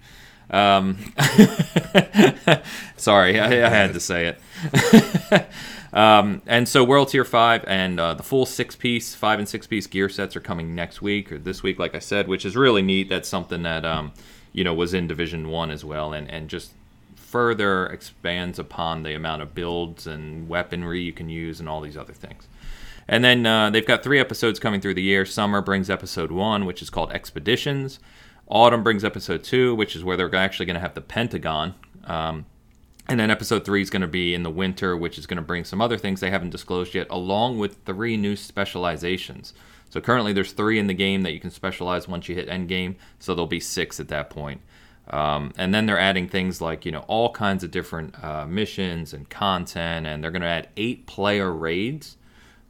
Speaker 2: Um, <laughs> sorry, I, I, had to say it. <laughs> um, and so World Tier 5 and uh, the full six piece, five and six piece gear sets are coming next week or this week, like I said, which is really neat. That's something that, um, you know, was in Division 1 as well and, and just further expands upon the amount of builds and weaponry you can use and all these other things. And then uh, they've got three episodes coming through the year. Summer brings episode one, which is called Expeditions. Autumn brings episode two, which is where they're actually going to have the Pentagon. Um, and then episode three is going to be in the winter, which is going to bring some other things they haven't disclosed yet, along with three new specializations. So currently there's three in the game that you can specialize once you hit end game, so there'll be six at that point. Um, and then they're adding things like you know all kinds of different uh, missions and content, and they're going to add eight player raids.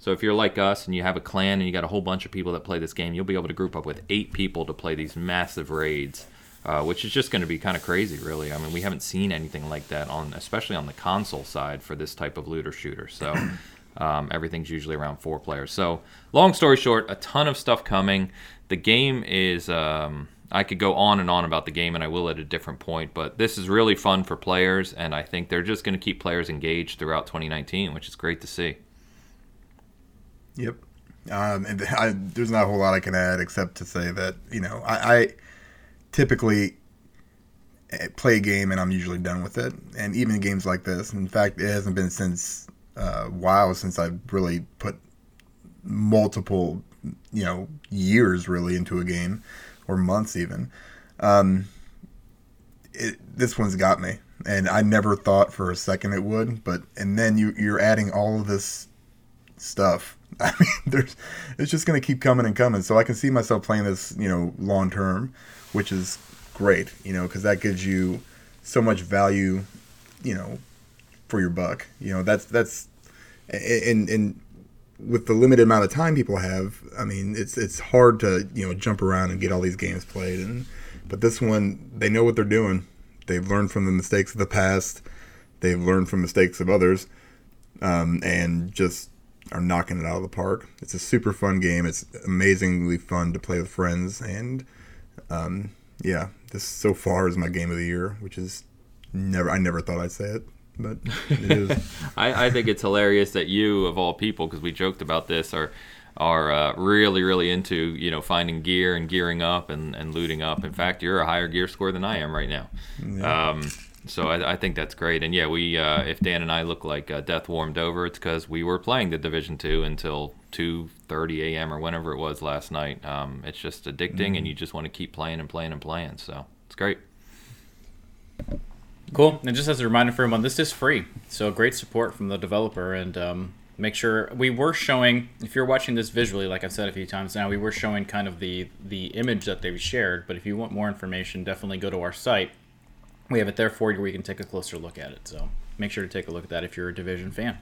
Speaker 2: So if you're like us and you have a clan and you got a whole bunch of people that play this game, you'll be able to group up with eight people to play these massive raids, uh, which is just going to be kind of crazy, really. I mean, we haven't seen anything like that on, especially on the console side for this type of looter shooter. So <coughs> um, everything's usually around four players. So long story short, a ton of stuff coming. The game is. Um, I could go on and on about the game, and I will at a different point. But this is really fun for players, and I think they're just going to keep players engaged throughout 2019, which is great to see.
Speaker 3: Yep. Um, and <laughs> I, there's not a whole lot I can add except to say that you know I, I typically eh, play a game and I'm usually done with it. And even games like this, in fact, it hasn't been since uh, while since I've really put multiple you know years really into a game or months even. Um, it, this one's got me, and I never thought for a second it would. But and then you you're adding all of this stuff <laughs> I mean, there's it's just going to keep coming and coming. So I can see myself playing this, you know, long term, which is great, you know, because that gives you so much value, you know, for your buck. You know, that's that's and and with the limited amount of time people have, I mean, it's it's hard to you know jump around and get all these games played. And but this one, they know what they're doing. They've learned from the mistakes of the past. They've learned from mistakes of others, um, and just are knocking it out of the park. It's a super fun game. It's amazingly fun to play with friends, and um, yeah, this so far is my game of the year, which is never. I never thought I'd say it, but it is. <laughs>
Speaker 2: I, I think it's hilarious that you, of all people, because we joked about this, are are uh, really really into you know finding gear and gearing up and, and looting up. In fact, you're a higher gear score than I am right now. Yeah. Um, so I, I, think that's great. And yeah, we uh, if Dan and I look like uh, death warmed over, it's because we were playing the Division Two until two thirty a.m. or whenever it was last night. Um, it's just addicting, mm-hmm. and you just want to keep playing and playing and playing. So it's great.
Speaker 1: Cool. And just as a reminder for everyone, this is free. So great support from the developer, and um, make sure we were showing. If you're watching this visually, like I've said a few times now, we were showing kind of the the image that they've shared. But if you want more information, definitely go to our site we have it there for you where you can take a closer look at it. So make sure to take a look at that if you're a Division fan.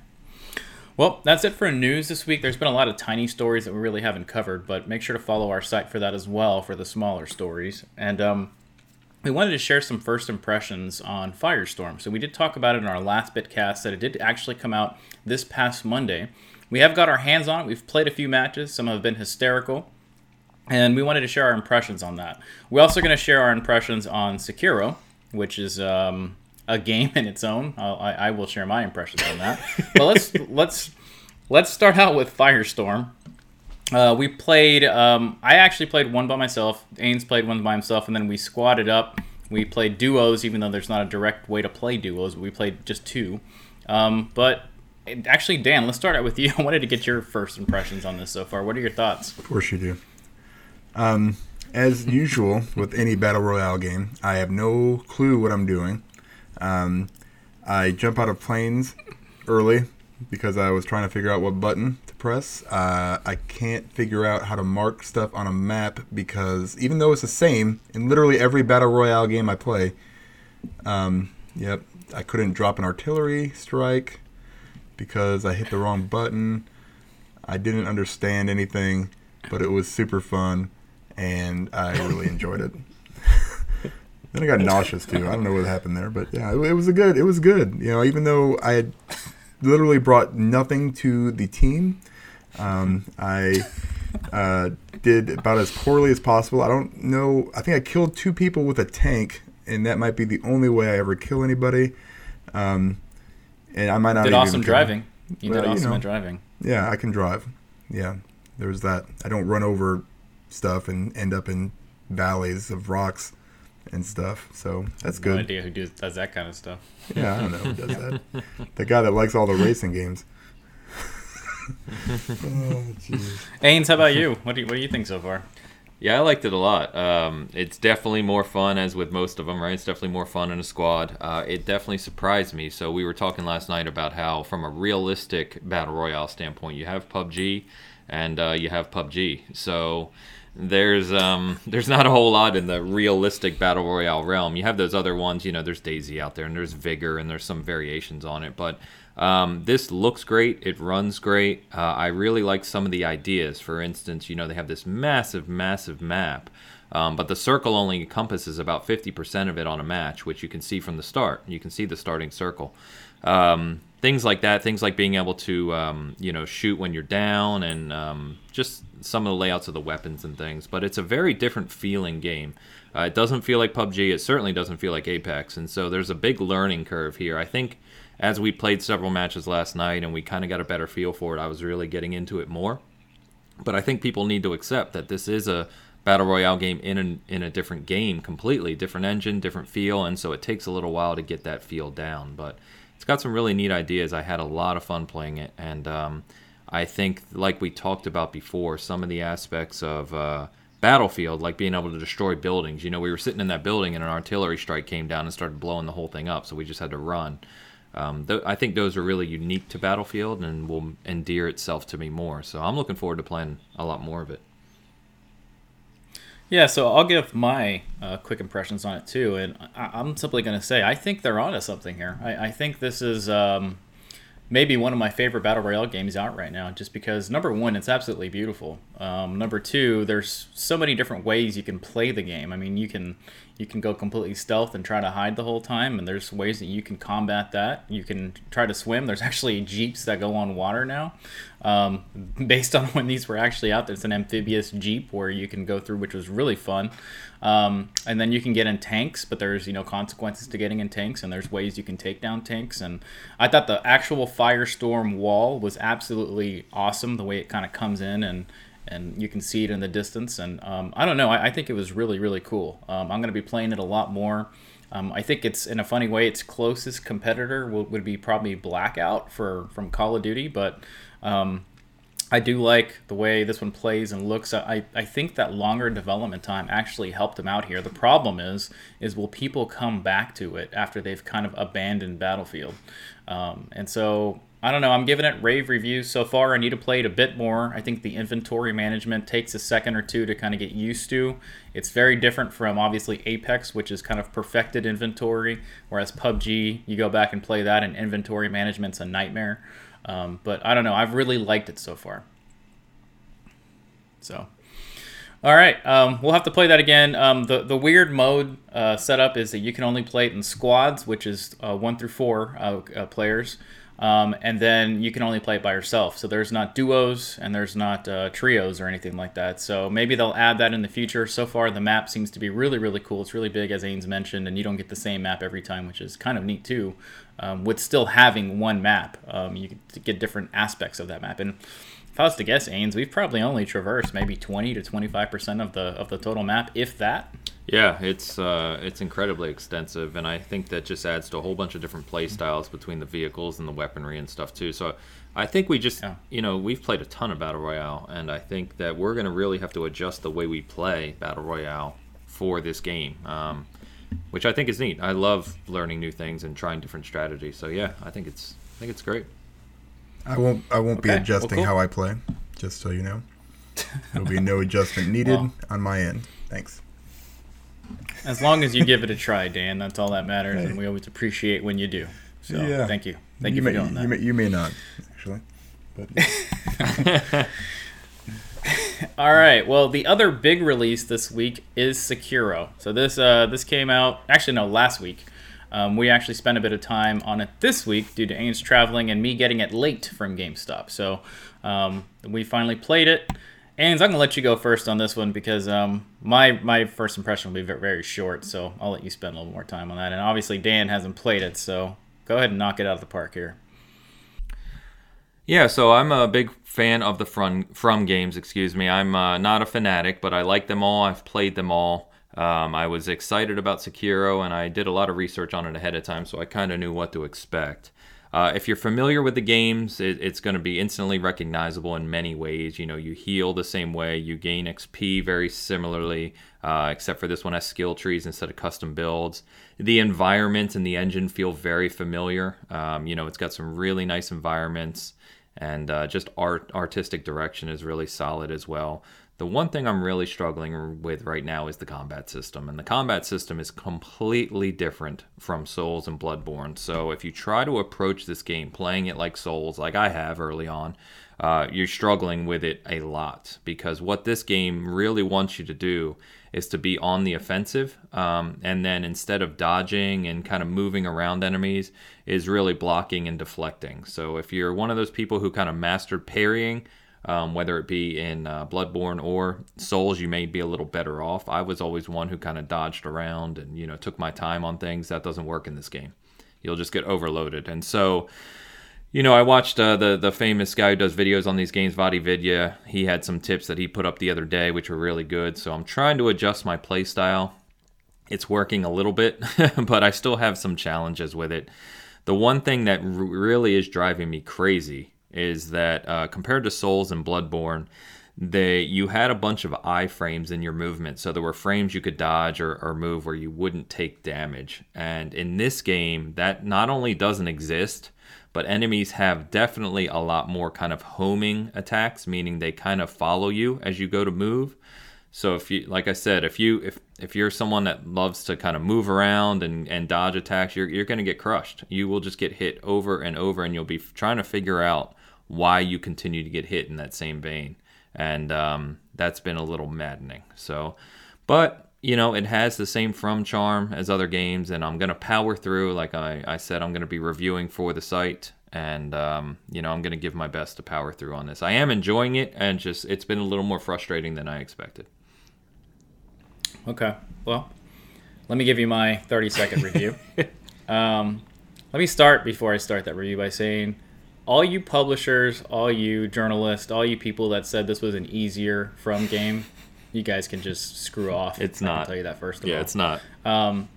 Speaker 1: Well, that's it for news this week. There's been a lot of tiny stories that we really haven't covered, but make sure to follow our site for that as well for the smaller stories. And um, we wanted to share some first impressions on Firestorm. So we did talk about it in our last bitcast that it did actually come out this past Monday. We have got our hands on it. We've played a few matches. Some have been hysterical. And we wanted to share our impressions on that. We're also going to share our impressions on Sekiro, which is um, a game <laughs> in its own. I'll, I, I will share my impressions on that. but let's <laughs> let's let's start out with Firestorm. Uh, we played. Um, I actually played one by myself. Ains played one by himself, and then we squatted up. We played duos, even though there's not a direct way to play duos. We played just two. Um, but actually, Dan, let's start out with you. <laughs> I wanted to get your first impressions on this so far. What are your thoughts?
Speaker 3: Of course you do. Um, as usual with any battle royale game, I have no clue what I'm doing. Um, I jump out of planes early because I was trying to figure out what button to press. Uh, I can't figure out how to mark stuff on a map because even though it's the same in literally every battle royale game I play, um, yep, I couldn't drop an artillery strike because I hit the wrong button. I didn't understand anything, but it was super fun and I really enjoyed it. <laughs> then I got nauseous too. I don't know what happened there, but yeah, it, it was a good. It was good. You know, even though I had literally brought nothing to the team, um, I uh, did about as poorly as possible. I don't know. I think I killed two people with a tank, and that might be the only way I ever kill anybody. Um, and I might not.
Speaker 1: Did awesome driving. You well, did awesome you know, at driving.
Speaker 3: Yeah, I can drive. Yeah, there's that. I don't run over stuff and end up in valleys of rocks and stuff. So that's good.
Speaker 1: No idea who does, does that kind of stuff.
Speaker 3: Yeah, I don't know who does that. the guy that likes all the racing games. <laughs>
Speaker 1: oh, Ains, how about you? What do you, what do you think so far?
Speaker 2: Yeah, I liked it a lot. Um, it's definitely more fun, as with most of them, right? It's definitely more fun in a squad. Uh, it definitely surprised me. So we were talking last night about how, from a realistic battle royale standpoint, you have PUBG and uh, you have PUBG. So there's um there's not a whole lot in the realistic battle royale realm. You have those other ones, you know, there's DayZ out there and there's Vigor and there's some variations on it, but um, this looks great. It runs great. Uh, I really like some of the ideas. For instance, you know, they have this massive, massive map, um, but the circle only encompasses about 50% of it on a match, which you can see from the start. You can see the starting circle. Um, things like that. Things like being able to, um, you know, shoot when you're down, and um, just some of the layouts of the weapons and things. But it's a very different feeling game. Uh, it doesn't feel like PUBG. It certainly doesn't feel like Apex. And so there's a big learning curve here. I think as we played several matches last night and we kind of got a better feel for it, I was really getting into it more. But I think people need to accept that this is a battle royale game in a, in a different game completely, different engine, different feel, and so it takes a little while to get that feel down. But got some really neat ideas. I had a lot of fun playing it, and um, I think, like we talked about before, some of the aspects of uh, Battlefield, like being able to destroy buildings. You know, we were sitting in that building, and an artillery strike came down and started blowing the whole thing up, so we just had to run. Um, th- I think those are really unique to Battlefield and will endear itself to me more. So I'm looking forward to playing a lot more of it.
Speaker 1: Yeah, so I'll give my uh, quick impressions on it too, and I- am simply going to say I think they're onto something here. I, I think this is um, maybe one of my favorite battle royale games out right now, just because number one, it's absolutely beautiful. Um, number two, there's so many different ways you can play the game. I mean, you can you can go completely stealth and try to hide the whole time, and there's ways that you can combat that. You can try to swim. There's <laughs> actually jeeps that go on water now, um, <laughs> based on when these were actually out there. It's an amphibious jeep where you can go through, which was really fun. Um, and then you can get in tanks, but there's you know consequences to getting in tanks, and there's ways you can take down tanks. And I thought the actual firestorm wall was absolutely awesome. The way it kind of comes in and and you can see it in the distance. And um, I don't know, I, I, think it was really, really cool. Um, I'm going to be playing it a lot more. Um, I think it's in a funny way, its closest competitor would, be probably Blackout for from Call of Duty, but um, I do like the way this one plays and looks. I, I think that longer development time actually helped them out here. The problem is is will people come back to it after they've kind of abandoned Battlefield? Um, and so I don't know. I'm giving it rave reviews so far. I need to play it a bit more. I think the inventory management takes a second or two to kind of get used to. It's very different from obviously Apex, which is kind of perfected inventory, whereas PUBG, you go back and play that, and inventory management's a nightmare. Um, but I don't know. I've really liked it so far. So, all right, um, we'll have to play that again. Um, the the weird mode uh, setup is that you can only play it in squads, which is uh, one through four uh, uh players. Um, and then you can only play it by yourself. So there's not duos and there's not uh, trios or anything like that. So maybe they'll add that in the future. So far, the map seems to be really, really cool. It's really big, as Ains mentioned, and you don't get the same map every time, which is kind of neat too. Um, with still having one map, um, you get different aspects of that map. And if I was to guess, Ains, we've probably only traversed maybe 20 to 25 percent of the of the total map, if that.
Speaker 2: Yeah, it's uh, it's incredibly extensive, and I think that just adds to a whole bunch of different play styles between the vehicles and the weaponry and stuff too. So I think we just, yeah. you know, we've played a ton of battle royale, and I think that we're going to really have to adjust the way we play battle royale for this game, um, which I think is neat. I love learning new things and trying different strategies. So yeah, I think it's I think it's great.
Speaker 3: I won't I won't okay. be adjusting well, cool. how I play, just so you know. There'll be no adjustment needed <laughs> well, on my end. Thanks.
Speaker 1: As long as you give it a try, Dan, that's all that matters, hey. and we always appreciate when you do. So yeah. thank you, thank you, you
Speaker 3: for
Speaker 1: may, doing that.
Speaker 3: You may, you may not actually, but. <laughs>
Speaker 1: all right. Well, the other big release this week is Sekiro. So this uh, this came out actually no last week. Um, we actually spent a bit of time on it this week due to Ains traveling and me getting it late from GameStop. So um, we finally played it. Ains, I'm gonna let you go first on this one because um, my my first impression will be very, short. So I'll let you spend a little more time on that. And obviously Dan hasn't played it, so go ahead and knock it out of the park here.
Speaker 2: Yeah, so I'm a big fan of the From From games. Excuse me. I'm uh, not a fanatic, but I like them all. I've played them all. Um, I was excited about Sekiro, and I did a lot of research on it ahead of time, so I kind of knew what to expect. Uh, if you're familiar with the games, it, it's going to be instantly recognizable in many ways. You know, you heal the same way, you gain XP very similarly, uh, except for this one has skill trees instead of custom builds. The environment and the engine feel very familiar. Um, you know, it's got some really nice environments, and uh, just art artistic direction is really solid as well. The one thing I'm really struggling with right now is the combat system, and the combat system is completely different from Souls and Bloodborne. So if you try to approach this game playing it like Souls, like I have early on, uh, you're struggling with it a lot because what this game really wants you to do is to be on the offensive, um, and then instead of dodging and kind of moving around enemies, is really blocking and deflecting. So if you're one of those people who kind of mastered parrying um, whether it be in uh, Bloodborne or Souls, you may be a little better off. I was always one who kind of dodged around and you know took my time on things. That doesn't work in this game. You'll just get overloaded. And so, you know, I watched uh, the the famous guy who does videos on these games, VaatiVidya. He had some tips that he put up the other day, which were really good. So I'm trying to adjust my play style. It's working a little bit, <laughs> but I still have some challenges with it. The one thing that r- really is driving me crazy is that uh, compared to Souls and Bloodborne, they you had a bunch of iframes in your movement, so there were frames you could dodge or, or move where you wouldn't take damage. And in this game, that not only doesn't exist, but enemies have definitely a lot more kind of homing attacks, meaning they kind of follow you as you go to move. So if you, like I said, if you if if you're someone that loves to kind of move around and, and dodge attacks, you're you're going to get crushed. You will just get hit over and over, and you'll be trying to figure out why you continue to get hit in that same vein. And um, that's been a little maddening. So, but you know, it has the same from charm as other games, and I'm gonna power through. Like I, I said, I'm gonna be reviewing for the site, and um, you know, I'm gonna give my best to power through on this. I am enjoying it, and just it's been a little more frustrating than I expected.
Speaker 1: Okay, well, let me give you my 30 second review. <laughs> um, let me start before I start that review by saying all you publishers, all you journalists, all you people that said this was an easier from game, you guys can just screw off.
Speaker 2: It's I not.
Speaker 1: I'll tell you that first of
Speaker 2: yeah,
Speaker 1: all.
Speaker 2: Yeah, it's not.
Speaker 1: Um,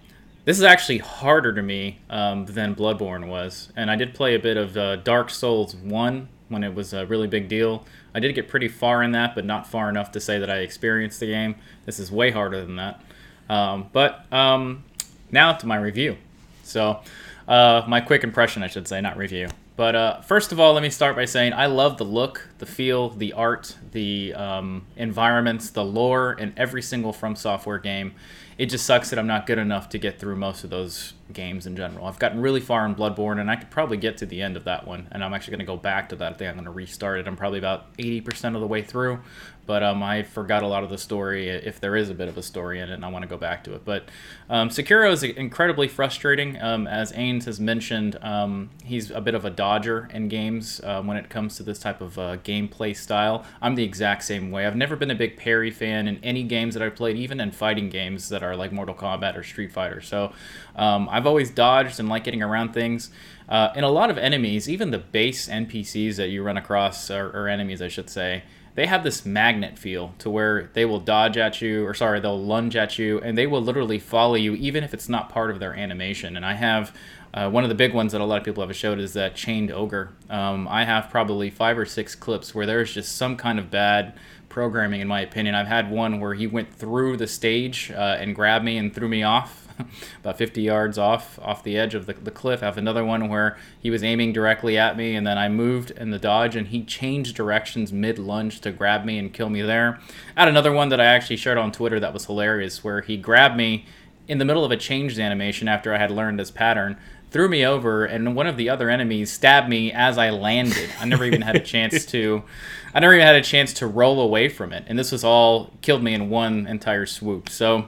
Speaker 1: this is actually harder to me um, than Bloodborne was, and I did play a bit of uh, Dark Souls One when it was a really big deal. I did get pretty far in that, but not far enough to say that I experienced the game. This is way harder than that. Um, but um, now to my review. So, uh, my quick impression, I should say, not review. But uh, first of all, let me start by saying I love the look, the feel, the art, the um, environments, the lore in every single From Software game. It just sucks that I'm not good enough to get through most of those games in general. I've gotten really far in Bloodborne, and I could probably get to the end of that one. And I'm actually going to go back to that. I think I'm going to restart it. I'm probably about 80% of the way through but um, I forgot a lot of the story if there is a bit of a story in it, and I want to go back to it. But um, Sekiro is incredibly frustrating. Um, as Ains has mentioned, um, he's a bit of a dodger in games uh, when it comes to this type of uh, gameplay style. I'm the exact same way. I've never been a big parry fan in any games that I've played, even in fighting games that are like Mortal Kombat or Street Fighter. So um, I've always dodged and like getting around things. Uh, in a lot of enemies, even the base NPCs that you run across, or, or enemies, I should say, they have this magnet feel to where they will dodge at you, or sorry, they'll lunge at you, and they will literally follow you, even if it's not part of their animation. And I have uh, one of the big ones that a lot of people have showed is that chained ogre. Um, I have probably five or six clips where there's just some kind of bad programming, in my opinion. I've had one where he went through the stage uh, and grabbed me and threw me off <laughs> about 50 yards off off the edge of the, the cliff. I have another one where he was aiming directly at me, and then I moved in the dodge, and he changed directions mid lunge to grab me and kill me there. I had another one that I actually shared on Twitter that was hilarious, where he grabbed me in the middle of a changed animation after I had learned his pattern, threw me over, and one of the other enemies stabbed me as I landed. I never even had a chance to. I never even had a chance to roll away from it, and this was all killed me in one entire swoop. So,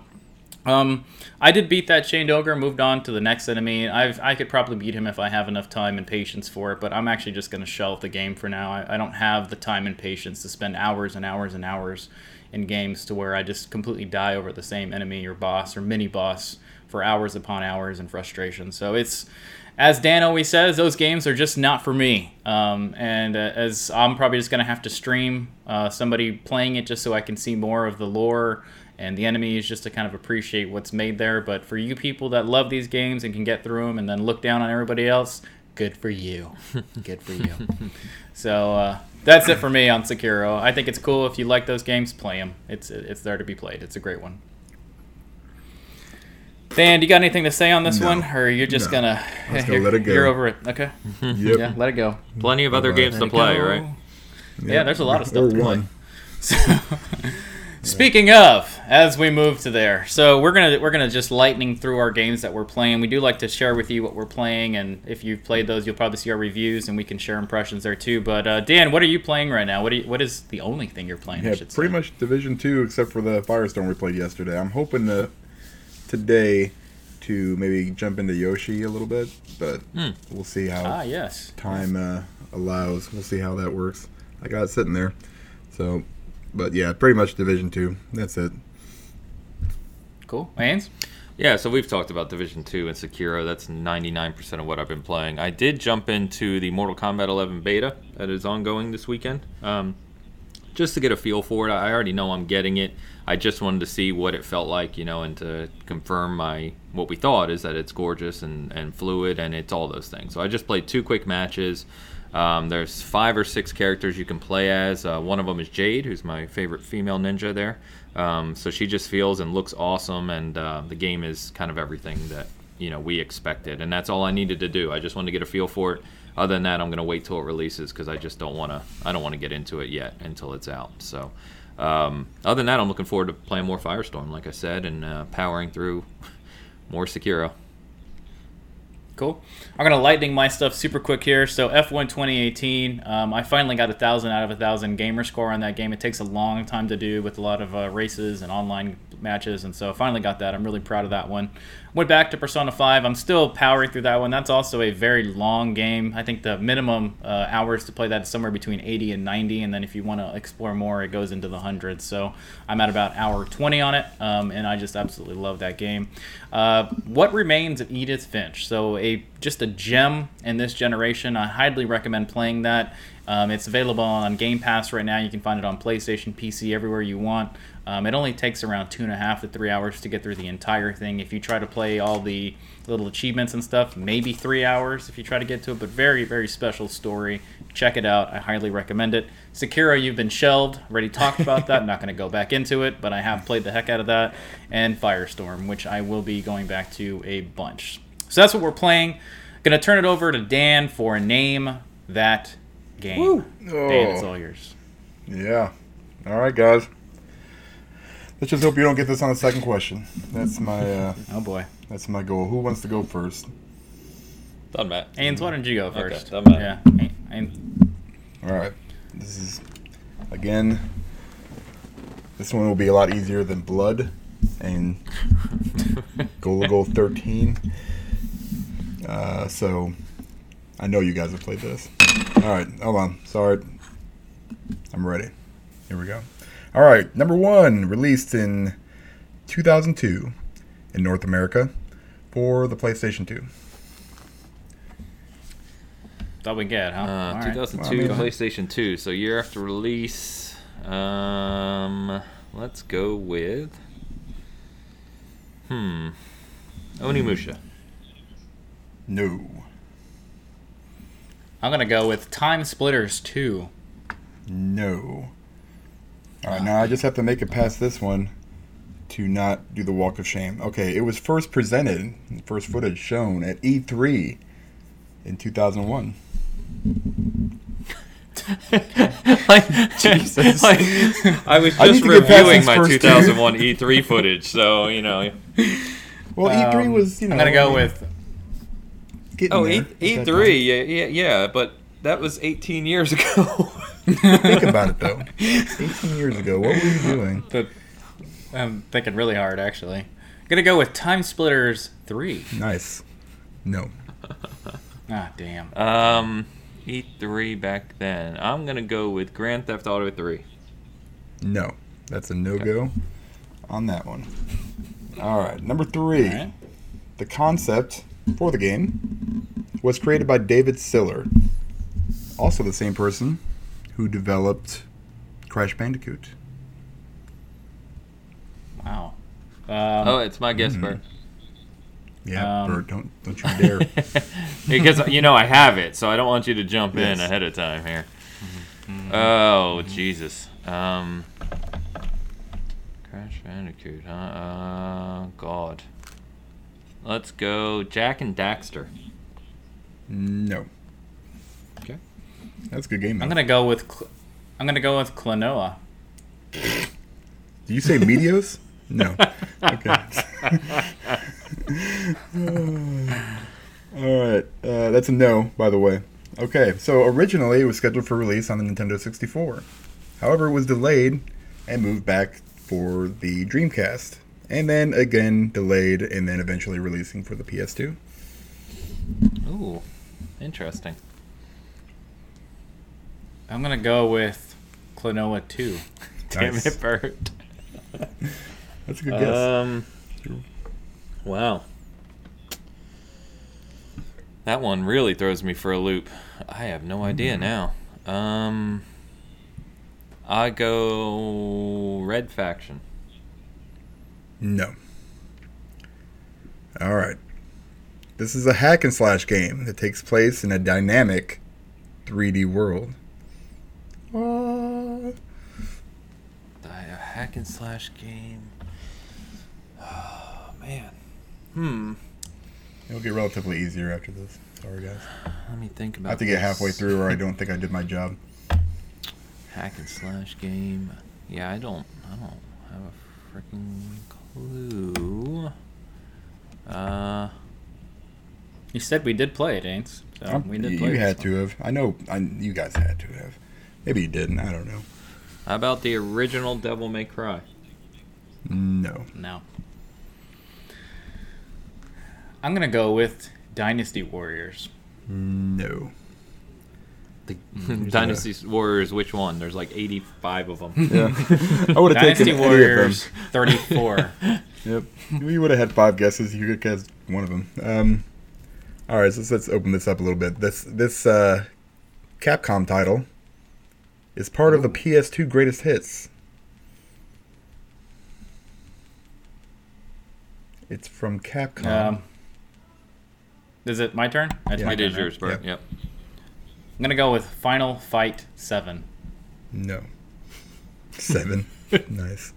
Speaker 1: um, I did beat that chained ogre, moved on to the next enemy. I've, I could probably beat him if I have enough time and patience for it, but I'm actually just going to shelve the game for now. I, I don't have the time and patience to spend hours and hours and hours in games to where I just completely die over the same enemy or boss or mini boss for hours upon hours and frustration. So it's, as Dan always says, those games are just not for me. Um, and uh, as I'm probably just going to have to stream uh, somebody playing it just so I can see more of the lore and the enemies just to kind of appreciate what's made there. But for you people that love these games and can get through them and then look down on everybody else, good for you. <laughs> good for you. so uh, that's it for me on Sekiro. I think it's cool if you like those games, play them. It's it's there to be played. It's a great one. Dan, do you got anything to say on this
Speaker 3: No.
Speaker 1: one, or you're just
Speaker 3: No.
Speaker 1: gonna,
Speaker 3: just gonna
Speaker 1: you're,
Speaker 3: let it go.
Speaker 1: You're over it. Okay. <laughs>
Speaker 3: Yep.
Speaker 1: Yeah, let it go.
Speaker 2: Plenty of other
Speaker 3: Bye-bye.
Speaker 2: games to
Speaker 1: Let it
Speaker 2: play,
Speaker 1: go.
Speaker 2: right?
Speaker 1: Yeah, there's a lot of stuff
Speaker 3: Or
Speaker 1: to play.
Speaker 3: one.
Speaker 1: So, <laughs> speaking of, as we move to there, so we're gonna we're gonna just lightning through our games that we're playing. We do like to share with you what we're playing, and if you've played those, you'll probably see our reviews, and we can share impressions there too. But uh, Dan, what are you playing right now? What you, what is the only thing you're playing?
Speaker 3: Yeah, pretty
Speaker 1: say.
Speaker 3: much Division Two, except for the Firestorm we played yesterday. I'm hoping to today to maybe jump into Yoshi a little bit, but
Speaker 2: Hmm.
Speaker 3: we'll see how
Speaker 1: Ah, yes.
Speaker 3: time uh, allows. We'll see how that works. I got it sitting there, so. But yeah, pretty much Division Two. That's it.
Speaker 1: Cool. Ains?
Speaker 2: Yeah, so we've talked about Division 2 and Sekiro. That's 99% of what I've been playing. I did jump into the Mortal Kombat 11 beta that is ongoing this weekend. Um, just to get a feel for it. I already know I'm getting it. I just wanted to see what it felt like, you know, and to confirm my what we thought is that it's gorgeous and, and fluid and it's all those things. So I just played two quick matches. Um, there's five or six characters you can play as. Uh, one of them is Jade, who's my favorite female ninja there. Um, so she just feels and looks awesome, and uh, the game is kind of everything that you know we expected, and that's all I needed to do. I just wanted to get a feel for it. Other than that, I'm gonna wait till it releases because I just don't want to. I don't want to get into it yet until it's out. So, um, other than that, I'm looking forward to playing more Firestorm, like I said, and uh, powering through <laughs> more Sekiro.
Speaker 1: Cool. I'm gonna lightning my stuff super quick here. So F1 2018, um, I finally got a thousand out of a thousand gamer score on that game. It takes a long time to do with a lot of uh, races and online matches, and so I finally got that. I'm really proud of that one. Went back to Persona 5. I'm still powering through that one. That's also a very long game. I think the minimum uh, hours to play that is somewhere between 80 and 90, and then if you want to explore more, it goes into the hundreds. So I'm at about hour 20 on it, um, and I just absolutely love that game. Uh, what remains of Edith Finch? So a just a gem in this generation. I highly recommend playing that. Um, it's available on Game Pass right now. You can find it on PlayStation, PC, everywhere you want. Um, it only takes around two and a half to three hours to get through the entire thing. If you try to play all the little achievements and stuff, maybe three hours if you try to get to it. But very, very special story. Check it out. I highly recommend it. Sekiro, you've been shelved. Already talked about that. Not going to go back into it, but I have played the heck out of that. And Firestorm, which I will be going back to a bunch. So that's what we're playing. Gonna turn it over to Dan for a name that game. Dan, it's
Speaker 3: Oh.
Speaker 1: all yours.
Speaker 3: Yeah. All right, guys. Let's just hope you don't get this on the second question. That's my uh,
Speaker 1: Oh boy.
Speaker 3: that's my goal. Who wants to go first?
Speaker 2: Done, Matt.
Speaker 1: Ains, why don't you go
Speaker 2: Okay,
Speaker 1: first?
Speaker 2: done that.
Speaker 1: yeah. Ains.
Speaker 3: All right. This is again. This one will be a lot easier than blood and <laughs> goal goal 13. Uh, so I know you guys have played this. All right, hold on. Sorry. I'm ready. Here we go. All right, number one, released in 2002 in North America for the PlayStation 2.
Speaker 1: Thought we get, huh?
Speaker 2: Uh,
Speaker 1: All right.
Speaker 2: 2002
Speaker 3: Well, I mean-
Speaker 2: PlayStation 2. So year after release. Um, let's go with. Hmm. Onimusha.
Speaker 3: No.
Speaker 1: I'm gonna go with Time Splitters 2.
Speaker 3: No. All right, now I just have to make it past this one to not do the walk of shame. Okay, it was first presented, first footage shown at E3 in 2001. <laughs>
Speaker 2: like,
Speaker 1: Jesus.
Speaker 2: like, I was
Speaker 3: I need
Speaker 2: just
Speaker 3: to get past
Speaker 2: reviewing
Speaker 3: this
Speaker 2: my
Speaker 3: first
Speaker 2: 2001 E3 footage, so you know.
Speaker 3: Well, E3
Speaker 1: Um,
Speaker 3: was, you know.
Speaker 1: I'm gonna go with
Speaker 3: getting
Speaker 2: Oh,
Speaker 3: there
Speaker 2: E
Speaker 3: at that
Speaker 2: E3, yeah, yeah, yeah, but that was 18 years ago. <laughs>
Speaker 3: Think about it though. <laughs> 18 years ago, what were you doing?
Speaker 1: the. I'm thinking really hard, actually. I'm gonna go with Time Splitters 3.
Speaker 3: Nice. No. <laughs>
Speaker 1: Ah, damn.
Speaker 2: Um, E3 back then. I'm gonna go with Grand Theft Auto 3.
Speaker 3: No. That's a no go on that one. All right, number three.
Speaker 1: All right.
Speaker 3: The concept for the game was created by David Siller, also the same person who developed Crash Bandicoot.
Speaker 1: Wow. Um,
Speaker 2: oh, it's my guess,
Speaker 3: Mhm.
Speaker 2: Bert.
Speaker 3: Yeah,
Speaker 1: Um,
Speaker 3: Bert, don't don't you dare. <laughs>
Speaker 2: because you know I have it, so I don't want you to jump in ahead of time here. Oh Jesus. Um, Crash Bandicoot, huh? Uh, God. Let's go Jak and Daxter.
Speaker 3: no.
Speaker 2: Okay.
Speaker 3: That's a good game.
Speaker 1: I'm gonna go with. Cl- I'm gonna go with Klonoa.
Speaker 3: Did you say Meteos? <laughs> no. Okay. <laughs> All right. Uh, that's a no, by the way. Okay, so originally it was scheduled for release on the Nintendo 64. However, it was delayed and moved back for the Dreamcast. And then again delayed and then eventually releasing for the PS2.
Speaker 2: Ooh, interesting.
Speaker 1: I'm gonna go with Klonoa 2. <laughs>
Speaker 2: Damn
Speaker 3: Nice.
Speaker 2: it, Bert. <laughs>
Speaker 3: That's a good guess.
Speaker 2: Um, wow. That one really throws me for a loop. I have no idea now. Um, I go Red Faction.
Speaker 3: No. All right. This is a hack and slash game that takes place in a dynamic 3D world. Uh,
Speaker 2: A hack and slash game. Oh man. Hmm.
Speaker 3: it'll get relatively easier after this. Sorry, guys.
Speaker 2: Let me think about.
Speaker 3: I have to get halfway through, or I don't think I did my <laughs> job.
Speaker 2: Hack and slash game. Yeah, I don't. I don't have a freaking clue. Uh.
Speaker 1: You said we did play it, Ains. So
Speaker 3: Um,
Speaker 1: we did
Speaker 3: you
Speaker 1: play
Speaker 3: you had
Speaker 1: one.
Speaker 3: to have. I know. I, you guys had to have. Maybe you didn't. I don't know.
Speaker 2: How about the original Devil May Cry?
Speaker 3: No.
Speaker 1: No. I'm gonna go with Dynasty Warriors.
Speaker 3: No.
Speaker 2: The <laughs> Dynasty Warriors, which one? There's like 85 of <laughs> them.
Speaker 3: Yeah. I would have
Speaker 1: Dynasty
Speaker 3: taken
Speaker 1: Warriors <laughs> 34.
Speaker 3: Of them. Yep. We would have had five guesses. You could guess one of them. Um. All right. So let's, let's open this up a little bit. This this uh, Capcom title is part of the PS2 Greatest Hits. It's from Capcom.
Speaker 1: um, is it my turn? It's
Speaker 3: Yeah.
Speaker 1: my
Speaker 2: It
Speaker 1: turn,
Speaker 2: is yours, Bert.
Speaker 3: Yeah.
Speaker 2: Yep.
Speaker 1: I'm gonna go with Final Fight 7.
Speaker 3: no. Seven. <laughs> nice.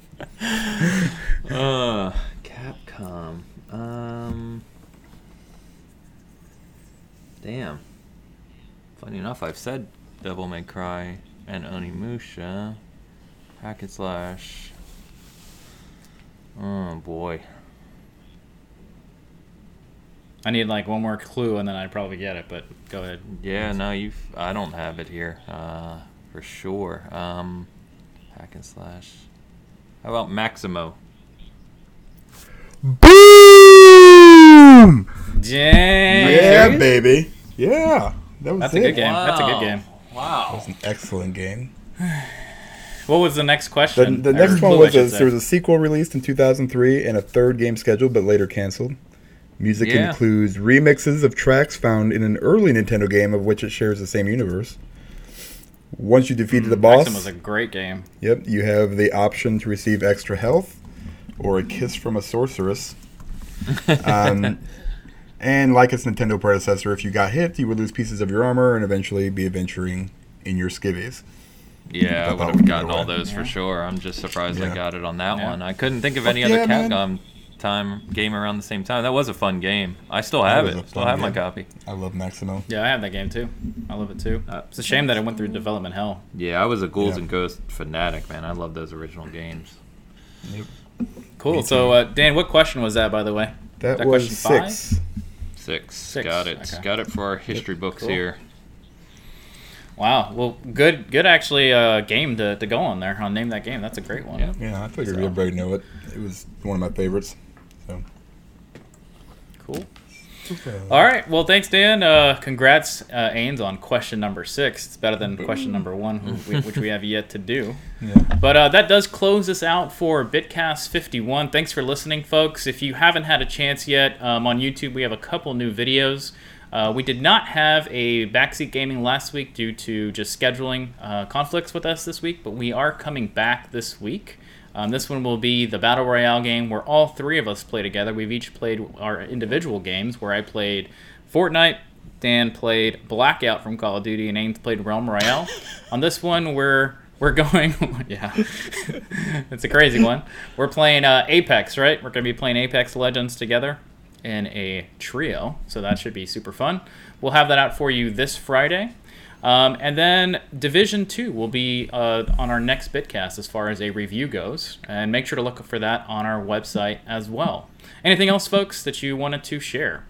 Speaker 2: Uh, Capcom. Um. Damn. Funny enough, I've said Devil May Cry and Onimusha. Hack and slash. Oh boy.
Speaker 1: I need like one more clue and then I'd probably get it, but go ahead.
Speaker 2: Yeah, no, you. I don't have it here. Uh, for sure. Um, hack and slash. How about Maximo?
Speaker 3: Boom!
Speaker 1: Dang!
Speaker 3: Yeah,
Speaker 1: serious?
Speaker 3: baby. Yeah. That was
Speaker 1: That's
Speaker 3: it.
Speaker 1: a good game. That's a good game.
Speaker 2: Wow.
Speaker 3: That was an excellent game. <sighs>
Speaker 1: What was the next question?
Speaker 3: the
Speaker 1: Or
Speaker 3: next one was a, there was a sequel released in 2003 and a third game scheduled, but later canceled. Music
Speaker 2: Yeah.
Speaker 3: includes remixes of tracks found in an early Nintendo game of which it shares the same universe. Once you defeated the boss,
Speaker 1: Maximo was a great game.
Speaker 3: yep, you have the option to receive extra health or a kiss from a sorceress. <laughs> Um, and like its Nintendo predecessor, if you got hit, you would lose pieces of your armor and eventually be adventuring in your skivvies.
Speaker 2: Yeah, I
Speaker 3: Thought
Speaker 2: would
Speaker 3: that
Speaker 2: have gotten all
Speaker 3: away.
Speaker 2: those for sure. I'm just surprised I got it on that
Speaker 1: Yeah.
Speaker 2: one. I couldn't think of
Speaker 3: Fuck
Speaker 2: any other
Speaker 3: yeah, man.
Speaker 2: Capcom time game around the same time. That was a fun game. I still have it.
Speaker 3: a
Speaker 2: Still
Speaker 3: fun
Speaker 2: have my copy.
Speaker 3: I love Maximo.
Speaker 1: Yeah, I have that game too. I love it too.
Speaker 2: Uh,
Speaker 1: It's a shame that it went through development hell.
Speaker 2: Yeah, I was a Ghouls
Speaker 3: Yeah.
Speaker 2: and Ghosts fanatic, man. I love those original games.
Speaker 3: Yep.
Speaker 1: Cool. So, uh, Dan, what question was that, by the way?
Speaker 3: That,
Speaker 1: That
Speaker 3: was
Speaker 1: question five?
Speaker 3: six.
Speaker 2: Six.
Speaker 1: Six,
Speaker 2: Got it.
Speaker 1: okay.
Speaker 2: Got it for our history books
Speaker 1: cool.
Speaker 2: here.
Speaker 1: Wow. Well, good, good actually uh, game to, to go on there. I'll name that game. That's a great one.
Speaker 2: Yeah.
Speaker 3: Yeah, I figured
Speaker 1: So-
Speaker 3: everybody know it. It was one of my favorites.
Speaker 1: Cool. All right. Well, thanks, Dan. Uh, congrats, uh, Ains, on question number six. It's better than question number one, <laughs> which we have yet to do.
Speaker 3: Yeah.
Speaker 1: But uh, that does close us out for Bitcast 51. Thanks for listening, folks. If you haven't had a chance yet, um, on YouTube we have a couple new videos. Uh, we did not have a backseat gaming last week due to just scheduling uh, conflicts with us this week, but we are coming back this week. Um, this one will be the Battle Royale game where all three of us play together. We've each played our individual games where I played Fortnite, Dan played Blackout from Call of Duty, and Ains played Realm Royale. <laughs> on this one, we're we're going, <laughs> yeah, <laughs> it's a crazy one. We're playing uh, Apex, right? We're going to be playing Apex Legends together in a trio, so that should be super fun. We'll have that out for you this Friday. Um, and then Division 2 will be uh, on our next Bitcast as far as a review goes. And make sure to look for that on our website as well. Anything else, folks, that you wanted to share?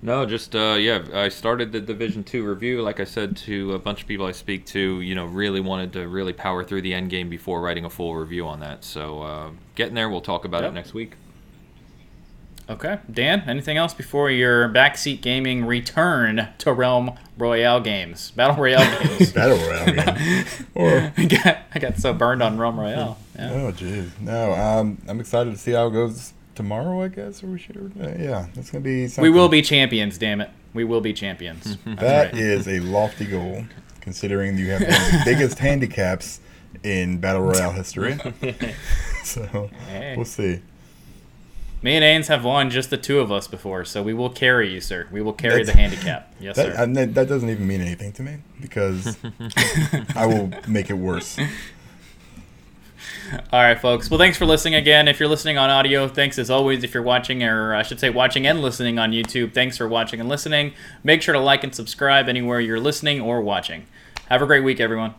Speaker 2: No, just uh, yeah. I started the Division Two review. Like I said to a bunch of people I speak to, you know, really wanted to really power through the end game before writing a full review on that. So uh, getting there. We'll talk about
Speaker 1: Yep.
Speaker 2: it next week.
Speaker 1: Okay. Dan, anything else before your backseat gaming return to Realm Royale games? Battle Royale <laughs> games.
Speaker 3: Battle Royale game. <laughs> or
Speaker 1: I, got, I got so burned on Realm Royale. Yeah.
Speaker 3: oh jeez, no. Um, I'm excited to see how it goes tomorrow. I guess, or we should. Uh, yeah, that's gonna be. Something.
Speaker 1: We will be champions, damn it. We will be champions. <laughs>
Speaker 3: That is a lofty goal, considering you have one of the biggest handicaps in battle royale history. so
Speaker 1: Hey.
Speaker 3: we'll see.
Speaker 1: Me and Ains have won just the two of us before, so we will carry you, sir. We will carry the handicap. <laughs> Yes,
Speaker 3: That,
Speaker 1: sir.
Speaker 3: and that, that doesn't even mean anything to me because <laughs> I will make it worse. <laughs>
Speaker 1: All right, folks. Well, thanks for listening again. If you're listening on audio, thanks as always. If you're watching, or I should say watching and listening on YouTube, thanks for watching and listening. Make sure to like and subscribe anywhere you're listening or watching. Have a great week, everyone.